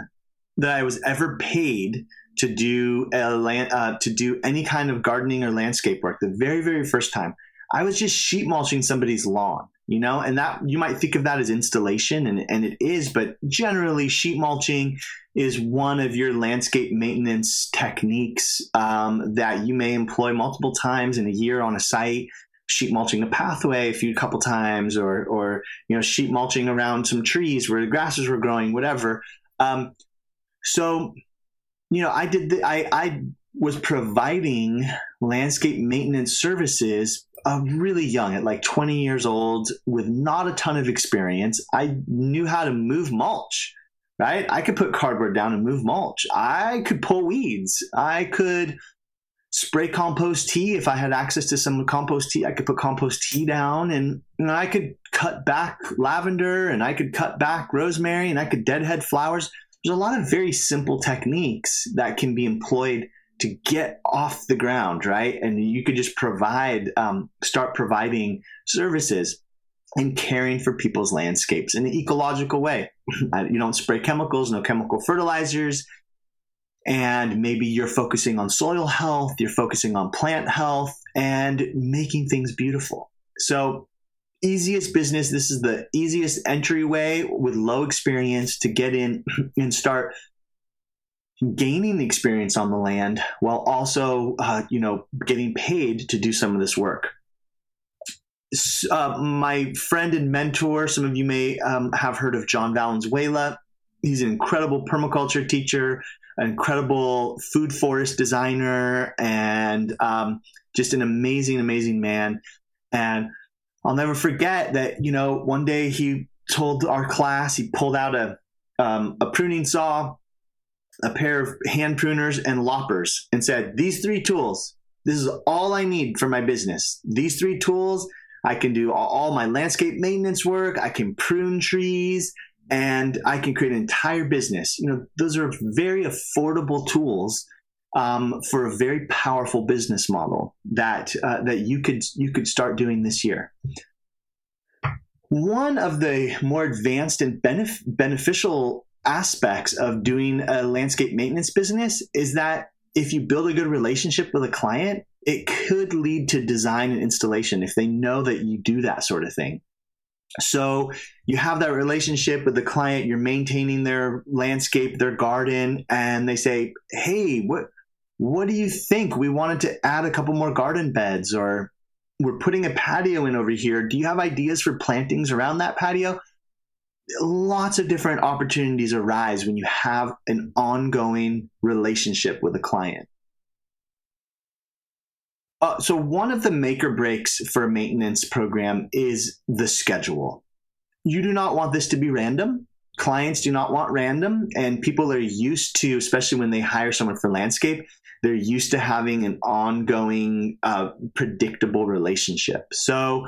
that I was ever paid to do a land, uh, to do any kind of gardening or landscape work, the very, very first time, I was just sheet mulching somebody's lawn, you know, and that you might think of that as installation, and, and it is, but generally, sheet mulching is one of your landscape maintenance techniques um, that you may employ multiple times in a year on a site sheet mulching a pathway a few couple times or or you know sheet mulching around some trees where the grasses were growing whatever. Um, so you know i did the, i i was providing landscape maintenance services uh, really young at like 20 years old with not a ton of experience i knew how to move mulch right? I could put cardboard down and move mulch. I could pull weeds. I could spray compost tea if I had access to some compost tea. I could put compost tea down and know, I could cut back lavender and I could cut back rosemary and I could deadhead flowers. There's a lot of very simple techniques that can be employed to get off the ground, right? And you could just provide, um, start providing services and caring for people's landscapes in an ecological way. you don't spray chemicals, no chemical fertilizers. And maybe you're focusing on soil health, you're focusing on plant health, and making things beautiful. So, easiest business. This is the easiest entryway with low experience to get in and start gaining experience on the land while also, uh, you know, getting paid to do some of this work uh, my friend and mentor, some of you may um, have heard of John Valenzuela. He's an incredible permaculture teacher, incredible food forest designer, and um, just an amazing, amazing man. And I'll never forget that, you know, one day he told our class, he pulled out a um, a pruning saw, a pair of hand pruners, and loppers, and said, "These three tools. This is all I need for my business. These three tools." I can do all my landscape maintenance work. I can prune trees and I can create an entire business. You know, those are very affordable tools um, for a very powerful business model that uh, that you could you could start doing this year. One of the more advanced and benef- beneficial aspects of doing a landscape maintenance business is that if you build a good relationship with a client, it could lead to design and installation if they know that you do that sort of thing. So you have that relationship with the client, you're maintaining their landscape, their garden, and they say, "Hey, what what do you think? We wanted to add a couple more garden beds or we're putting a patio in over here. Do you have ideas for plantings around that patio?" Lots of different opportunities arise when you have an ongoing relationship with a client. Uh, so one of the make or breaks for a maintenance program is the schedule. You do not want this to be random. Clients do not want random, and people are used to, especially when they hire someone for landscape, they're used to having an ongoing, uh, predictable relationship. So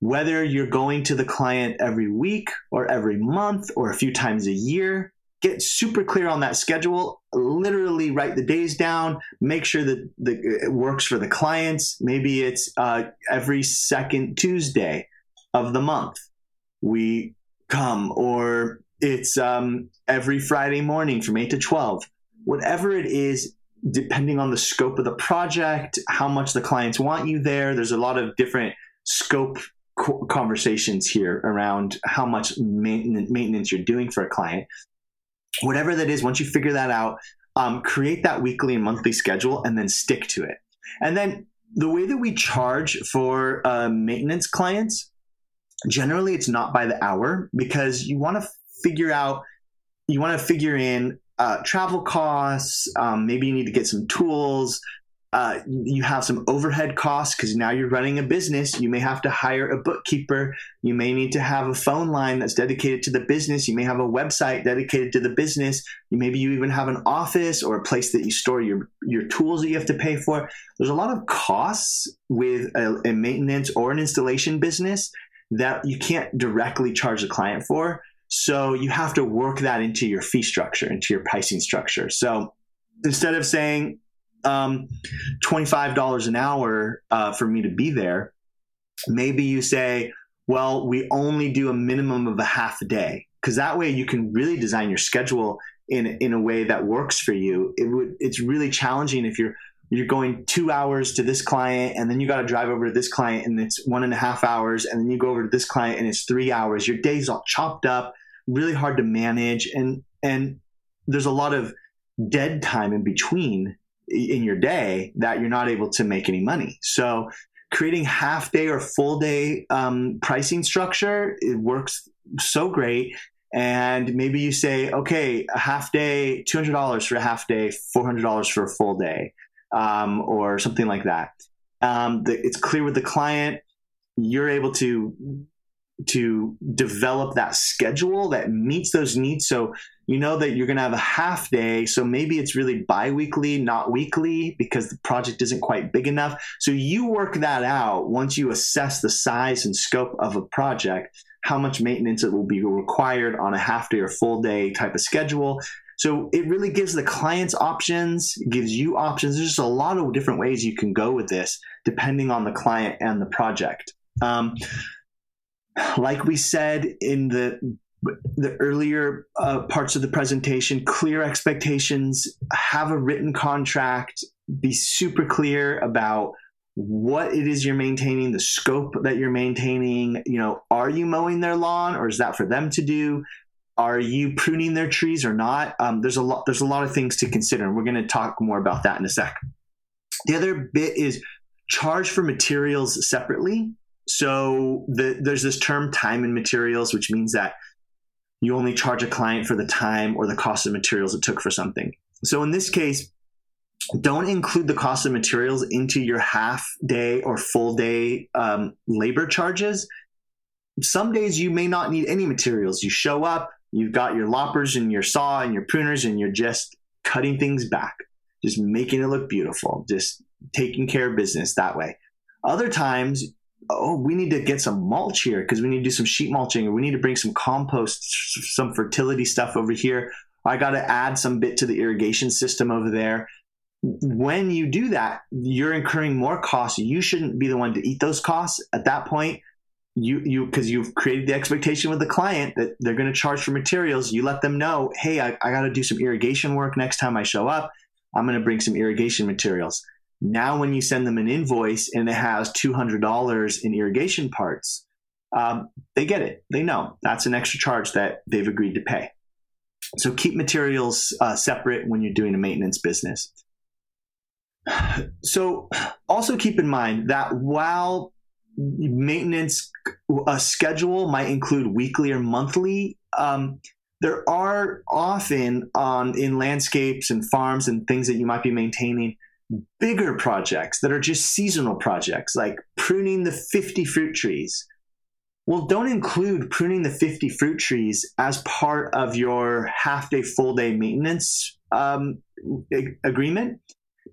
whether you're going to the client every week or every month or a few times a year, get super clear on that schedule. Literally write the days down. Make sure that the, it works for the clients. Maybe it's uh, every second tuesday of the month we come or it's um, every friday morning from 8 to 12 whatever it is depending on the scope of the project how much the clients want you there there's a lot of different scope conversations here around how much maintenance you're doing for a client whatever that is, once you figure that out, um, create that weekly and monthly schedule and then stick to it. And then the way that we charge for uh, maintenance clients, generally it's not by the hour because you want to figure out, you want to figure in uh, travel costs. Um, maybe you need to get some tools uh, you have some overhead costs because now you're running a business. You may have to hire a bookkeeper. You may need to have a phone line that's dedicated to the business. You may have a website dedicated to the business. Maybe you even have an office or a place that you store your your tools that you have to pay for. There's a lot of costs with a, a maintenance or an installation business that you can't directly charge the client for. So you have to work that into your fee structure, into your pricing structure. So instead of saying um, $25 an hour uh, for me to be there. Maybe you say, well, we only do a minimum of a half a day because that way you can really design your schedule in in a way that works for you. It would it's really challenging if you're you're going two hours to this client and then you got to drive over to this client and it's one and a half hours and then you go over to this client and it's three hours. Your day's all chopped up, really hard to manage and and there's a lot of dead time in between in your day that you're not able to make any money. So creating half day or full day um, pricing structure it works so great. And maybe you say, okay, a half day, two hundred dollars for a half day, four hundred dollars for a full day, um, or something like that. Um, the, it's clear with the client. You're able to to develop that schedule that meets those needs. So you know that you're going to have a half day. So maybe it's really biweekly, not weekly, because the project isn't quite big enough. So you work that out once you assess the size and scope of a project, how much maintenance it will be required on a half day or full day type of schedule. So it really gives the clients options, gives you options. There's just a lot of different ways you can go with this, depending on the client and the project. Um, like we said in the the earlier uh, parts of the presentation, clear expectations, have a written contract, be super clear about what it is you're maintaining, the scope that you're maintaining. You know, are you mowing their lawn or is that for them to do? Are you pruning their trees or not? Um, there's a lot. There's a lot of things to consider, and we're going to talk more about that in a sec. The other bit is charge for materials separately. So the, there's this term time and materials, which means that you only charge a client for the time or the cost of materials it took for something. So in this case, don't include the cost of materials into your half day or full day um, labor charges. some days you may not need any materials. You show up, you've got your loppers and your saw and your pruners, and you're just cutting things back, just making it look beautiful, just taking care of business that way. Other times, oh, we need to get some mulch here because we need to do some sheet mulching, or we need to bring some compost, some fertility stuff over here. I got to add some bit to the irrigation system over there. When you do that, you're incurring more costs. You shouldn't be the one to eat those costs at that point. You you because you've created the expectation with the client that they're going to charge for materials. You let them know, hey, I, I got to do some irrigation work next time I show up. I'm going to bring some irrigation materials now, when you send them an invoice and it has $200 in irrigation parts, um, they get it. They know that's an extra charge that they've agreed to pay. So keep materials uh, separate when you're doing a maintenance business. So also keep in mind that while maintenance a schedule might include weekly or monthly, um, there are often on in landscapes and farms and things that you might be maintaining bigger projects that are just seasonal projects, like pruning the 50 fruit trees. Well, don't include pruning the 50 fruit trees as part of your half day, full day maintenance um, agreement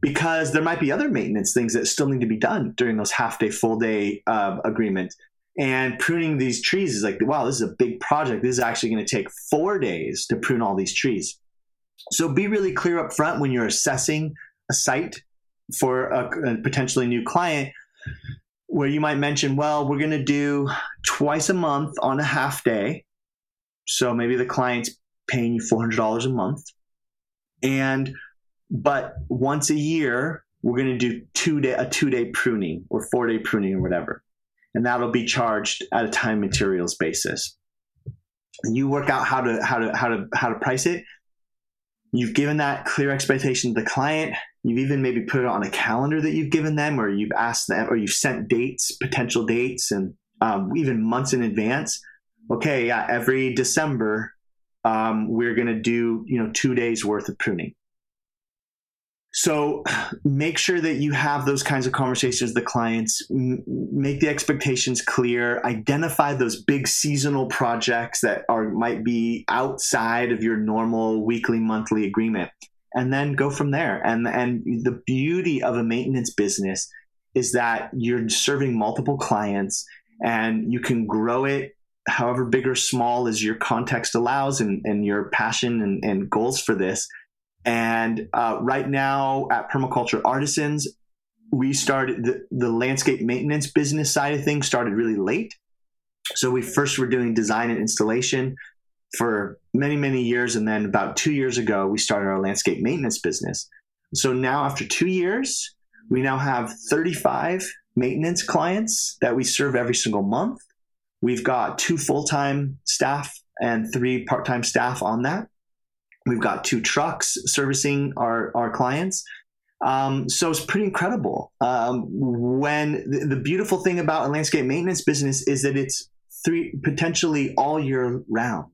because there might be other maintenance things that still need to be done during those half day, full day uh, agreements. And pruning these trees is like, wow, this is a big project. This is actually going to take four days to prune all these trees. So be really clear up front when you're assessing a site for a, a potentially new client where you might mention, well, we're going to do twice a month on a half day. So maybe the client's paying you $400 a month. And, but once a year, we're going to do two day, a two day pruning or four day pruning or whatever. And that'll be charged at a time materials basis. And you work out how to, how to, how to, how to price it. You've given that clear expectation to the client. You've even maybe put it on a calendar that you've given them, or you've asked them, or you've sent dates, potential dates, and um, even months in advance. Okay, yeah, every December, um, we're going to do you know two days worth of pruning. So make sure that you have those kinds of conversations with the clients, m- make the expectations clear, identify those big seasonal projects that are might be outside of your normal weekly monthly agreement and then go from there. And and the beauty of a maintenance business is that you're serving multiple clients and you can grow it however big or small as your context allows and, and your passion and, and goals for this and uh, right now at Permaculture Artisans, we started the, the landscape maintenance business side of things started really late. So we first were doing design and installation for many, many years. And then about two years ago, we started our landscape maintenance business. So now, after two years, we now have 35 maintenance clients that we serve every single month. We've got two full time staff and three part time staff on that. We've got two trucks servicing our, our clients. Um, so it's pretty incredible. Um, when the, the, beautiful thing about a landscape maintenance business is that it's three potentially all year round.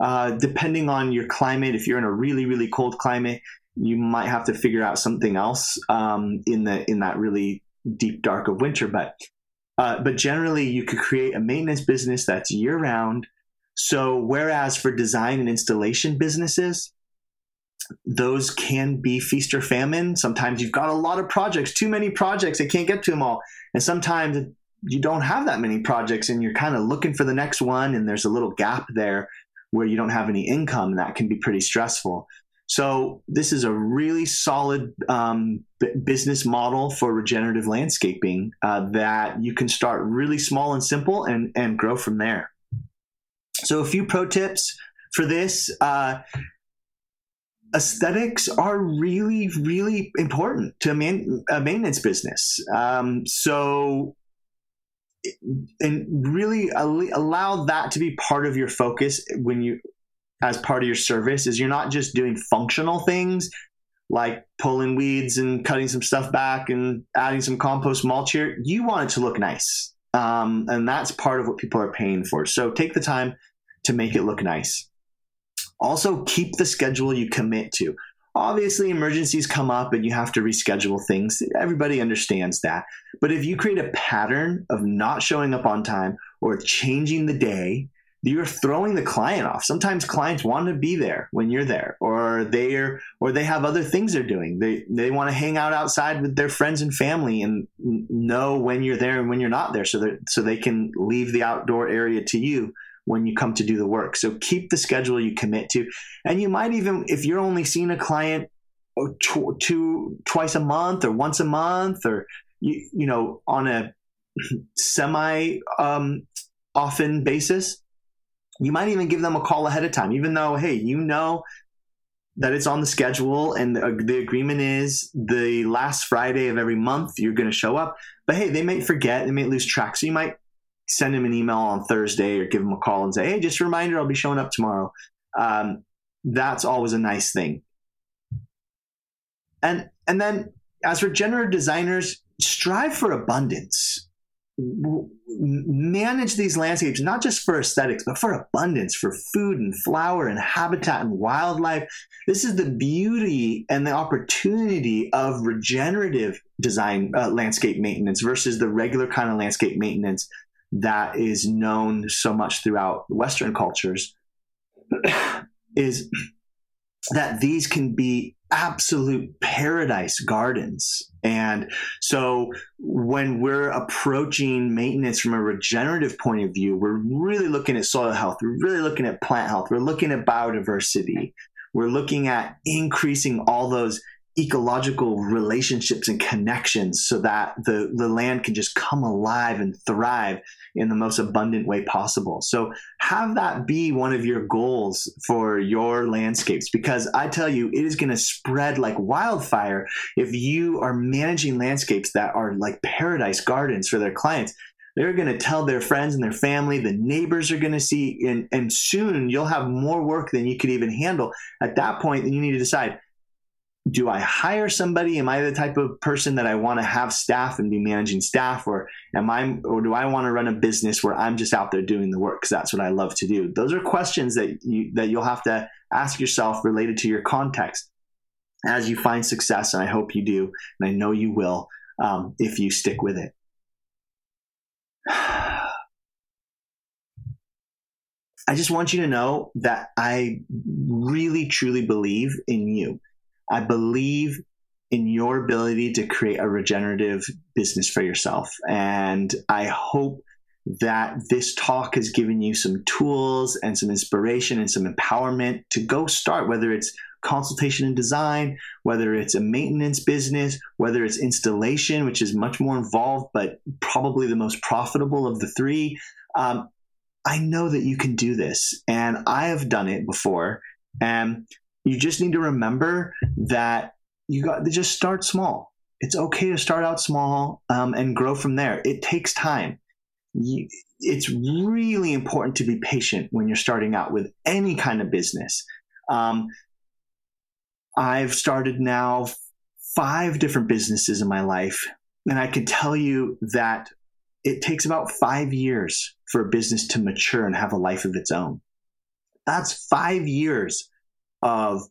Uh, depending on your climate, if you're in a really really cold climate, you might have to figure out something else um, in the in that really deep dark of winter. But uh, but generally, you could create a maintenance business that's year round so, whereas for design and installation businesses, those can be feast or famine. Sometimes you've got a lot of projects, too many projects, I can't get to them all. And sometimes you don't have that many projects and you're kind of looking for the next one, and there's a little gap there where you don't have any income, that can be pretty stressful. So, this is a really solid um, b- business model for regenerative landscaping uh, that you can start really small and simple and, and grow from there. So, a few pro tips for this. Uh, aesthetics are really, really important to a, man, a maintenance business. Um, so, and really allow that to be part of your focus when you, as part of your service, is you're not just doing functional things like pulling weeds and cutting some stuff back and adding some compost mulch here. You want it to look nice. Um, and that's part of what people are paying for. So take the time to make it look nice. Also, keep the schedule you commit to. Obviously, emergencies come up and you have to reschedule things. Everybody understands that. But if you create a pattern of not showing up on time or changing the day, you're throwing the client off. Sometimes clients want to be there when you're there, or they're or they have other things they're doing. They they want to hang out outside with their friends and family and know when you're there and when you're not there, so that so they can leave the outdoor area to you when you come to do the work. So keep the schedule you commit to, and you might even if you're only seeing a client two, two twice a month or once a month or you you know on a semi um, often basis you might even give them a call ahead of time, even though, hey, you know that it's on the schedule and the, the agreement is the last Friday of every month you're going to show up. But hey, they might forget, they might lose track. So you might send him an email on Thursday or give him a call and say, hey, just a reminder, I'll be showing up tomorrow. Um, that's always a nice thing. And and then as for generative designers, strive for abundance manage these landscapes not just for aesthetics but for abundance for food and flower and habitat and wildlife this is the beauty and the opportunity of regenerative design uh, landscape maintenance versus the regular kind of landscape maintenance that is known so much throughout western cultures is that these can be absolute paradise gardens. And so when we're approaching maintenance from a regenerative point of view, we're really looking at soil health, we're really looking at plant health, we're looking at biodiversity, we're looking at increasing all those ecological relationships and connections so that the, the land can just come alive and thrive in the most abundant way possible. So have that be one of your goals for your landscapes because I tell you, it is going to spread like wildfire if you are managing landscapes that are like paradise gardens for their clients. They're going to tell their friends and their family, the neighbors are going to see, and, and soon you'll have more work than you could even handle. At that point, you need to decide do I hire somebody? Am I the type of person that I want to have staff and be managing staff, or am I, or do I want to run a business where I'm just out there doing the work because that's what I love to do? Those are questions that you that you'll have to ask yourself related to your context as you find success, and I hope you do, and I know you will um, if you stick with it. I just want you to know that I really truly believe in you I believe in your ability to create a regenerative business for yourself. And I hope that this talk has given you some tools and some inspiration and some empowerment to go start, whether it's consultation and design, whether it's a maintenance business, whether it's installation, which is much more involved, but probably the most profitable of the three. Um, I know that you can do this, and I have done it before. And you just need to remember that you got to just start small. It's okay to start out small um, and grow from there. It takes time. You, it's really important to be patient when you're starting out with any kind of business. Um, I've started now five different businesses in my life, and I can tell you that it takes about five years for a business to mature and have a life of its own. That's five years of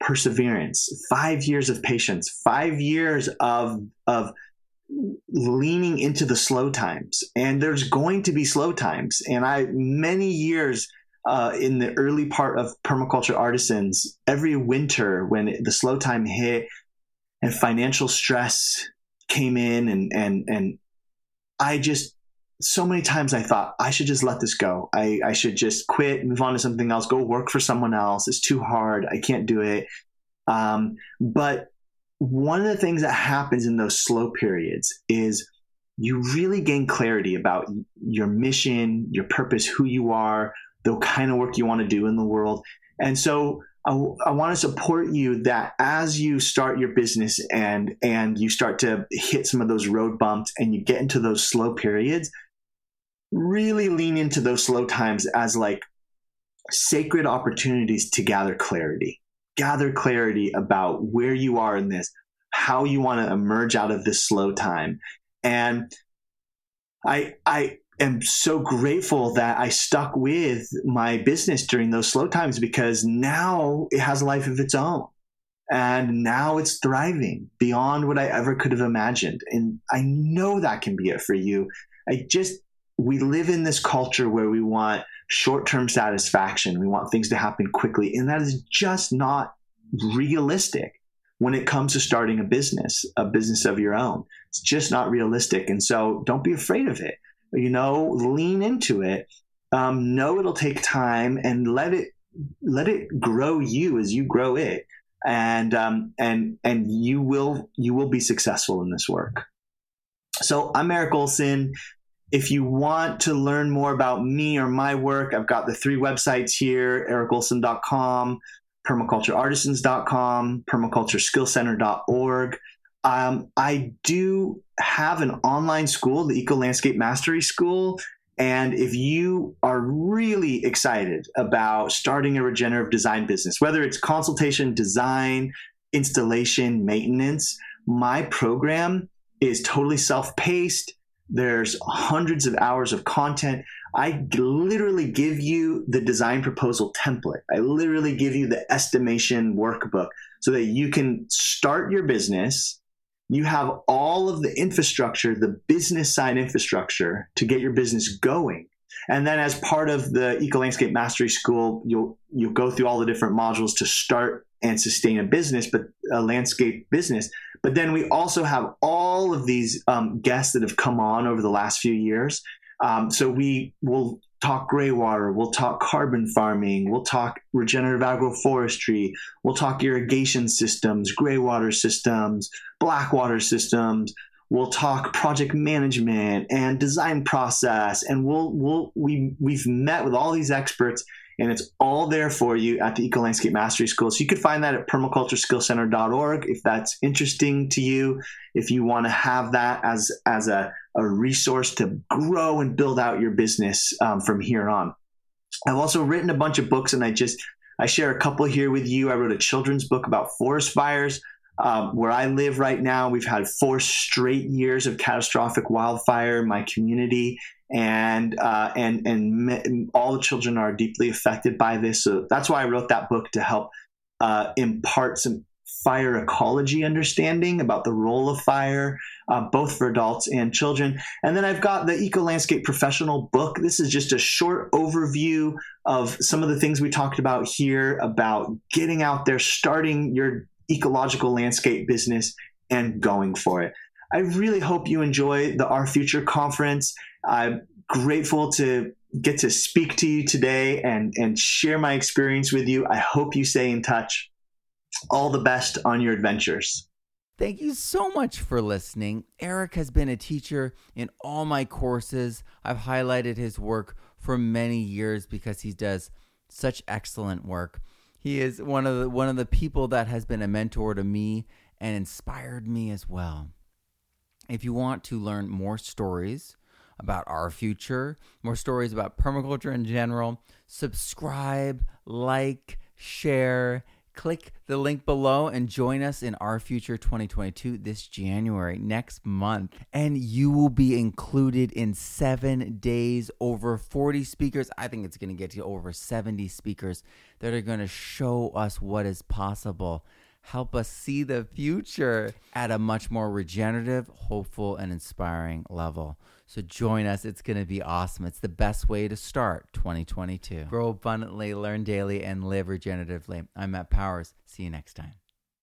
perseverance, five years of patience, five years of of leaning into the slow times. And there's going to be slow times. And I many years uh, in the early part of permaculture artisans, every winter when the slow time hit and financial stress came in and and and I just so many times I thought I should just let this go. I, I should just quit, move on to something else, go work for someone else. It's too hard. I can't do it. Um, but one of the things that happens in those slow periods is you really gain clarity about your mission, your purpose, who you are, the kind of work you want to do in the world. And so I, I, want to support you that as you start your business and and you start to hit some of those road bumps and you get into those slow periods really lean into those slow times as like sacred opportunities to gather clarity. Gather clarity about where you are in this, how you want to emerge out of this slow time. And I I am so grateful that I stuck with my business during those slow times because now it has a life of its own. And now it's thriving beyond what I ever could have imagined. And I know that can be it for you. I just we live in this culture where we want short-term satisfaction. We want things to happen quickly, and that is just not realistic when it comes to starting a business, a business of your own. It's just not realistic. And so don't be afraid of it. You know, lean into it. Um, know it'll take time and let it let it grow you as you grow it. And um, and and you will you will be successful in this work. So I'm Erik Ohlsen. If you want to learn more about me or my work, I've got the three websites here, erikohlsen.com, permacultureartisans.com, permacultureskillcenter.org. Um, I do have an online school, the Eco Landscape Mastery School. And if you are really excited about starting a regenerative design business, whether it's consultation, design, installation, maintenance, my program is totally self paced. There's hundreds of hours of content. I literally give you the design proposal template. I literally give you the estimation workbook so that you can start your business. You have all of the infrastructure, the business side infrastructure to get your business going. And then as part of the Eco Landscape Mastery School, you'll you'll go through all the different modules to start and sustain a business, but a landscape business. But then we also have all of these um, guests that have come on over the last few years um, so we will talk gray water, we'll talk carbon farming, we'll talk regenerative agroforestry, we'll talk irrigation systems, gray water systems, black water systems. We'll talk project management and design process, and we'll we'll we we've met with all these experts and it's all there for you at the Eco Landscape Mastery School. So you could find that at permacultureskillcenter.org if that's interesting to you. If you want to have that as as a, a resource to grow and build out your business um, from here on. I've also written a bunch of books, and I just I share a couple here with you. I wrote a children's book about forest fires. Um, where I live right now, we've had four straight years of catastrophic wildfire in my community, and uh, and and all the children are deeply affected by this. So that's why I wrote that book to help uh, impart some fire ecology understanding about the role of fire, uh, both for adults and children. And then I've got the Eco Landscape Professional book. This is just a short overview of some of the things we talked about here about getting out there, starting your ecological landscape business, and going for it. I really hope you enjoy the R-Future conference. I'm grateful to get to speak to you today and, and share my experience with you. I hope you stay in touch. All the best on your adventures. Thank you so much for listening. Erik has been a teacher in all my courses. I've highlighted his work for many years because he does such excellent work. He is one of the one of the people that has been a mentor to me and inspired me as well. If you want to learn more stories about our future, more stories about permaculture in general, subscribe, like, share, click the link below and join us in R-Future 2022 this January next month. And you will be included in 7 days over 40 speakers. I think it's going to get to over 70 speakers that are going to show us what is possible. Help us see the future at a much more regenerative, hopeful, and inspiring level. So join us. It's going to be awesome. It's the best way to start 2022. Grow abundantly, learn daily, and live regeneratively. I'm Matt Powers. See you next time.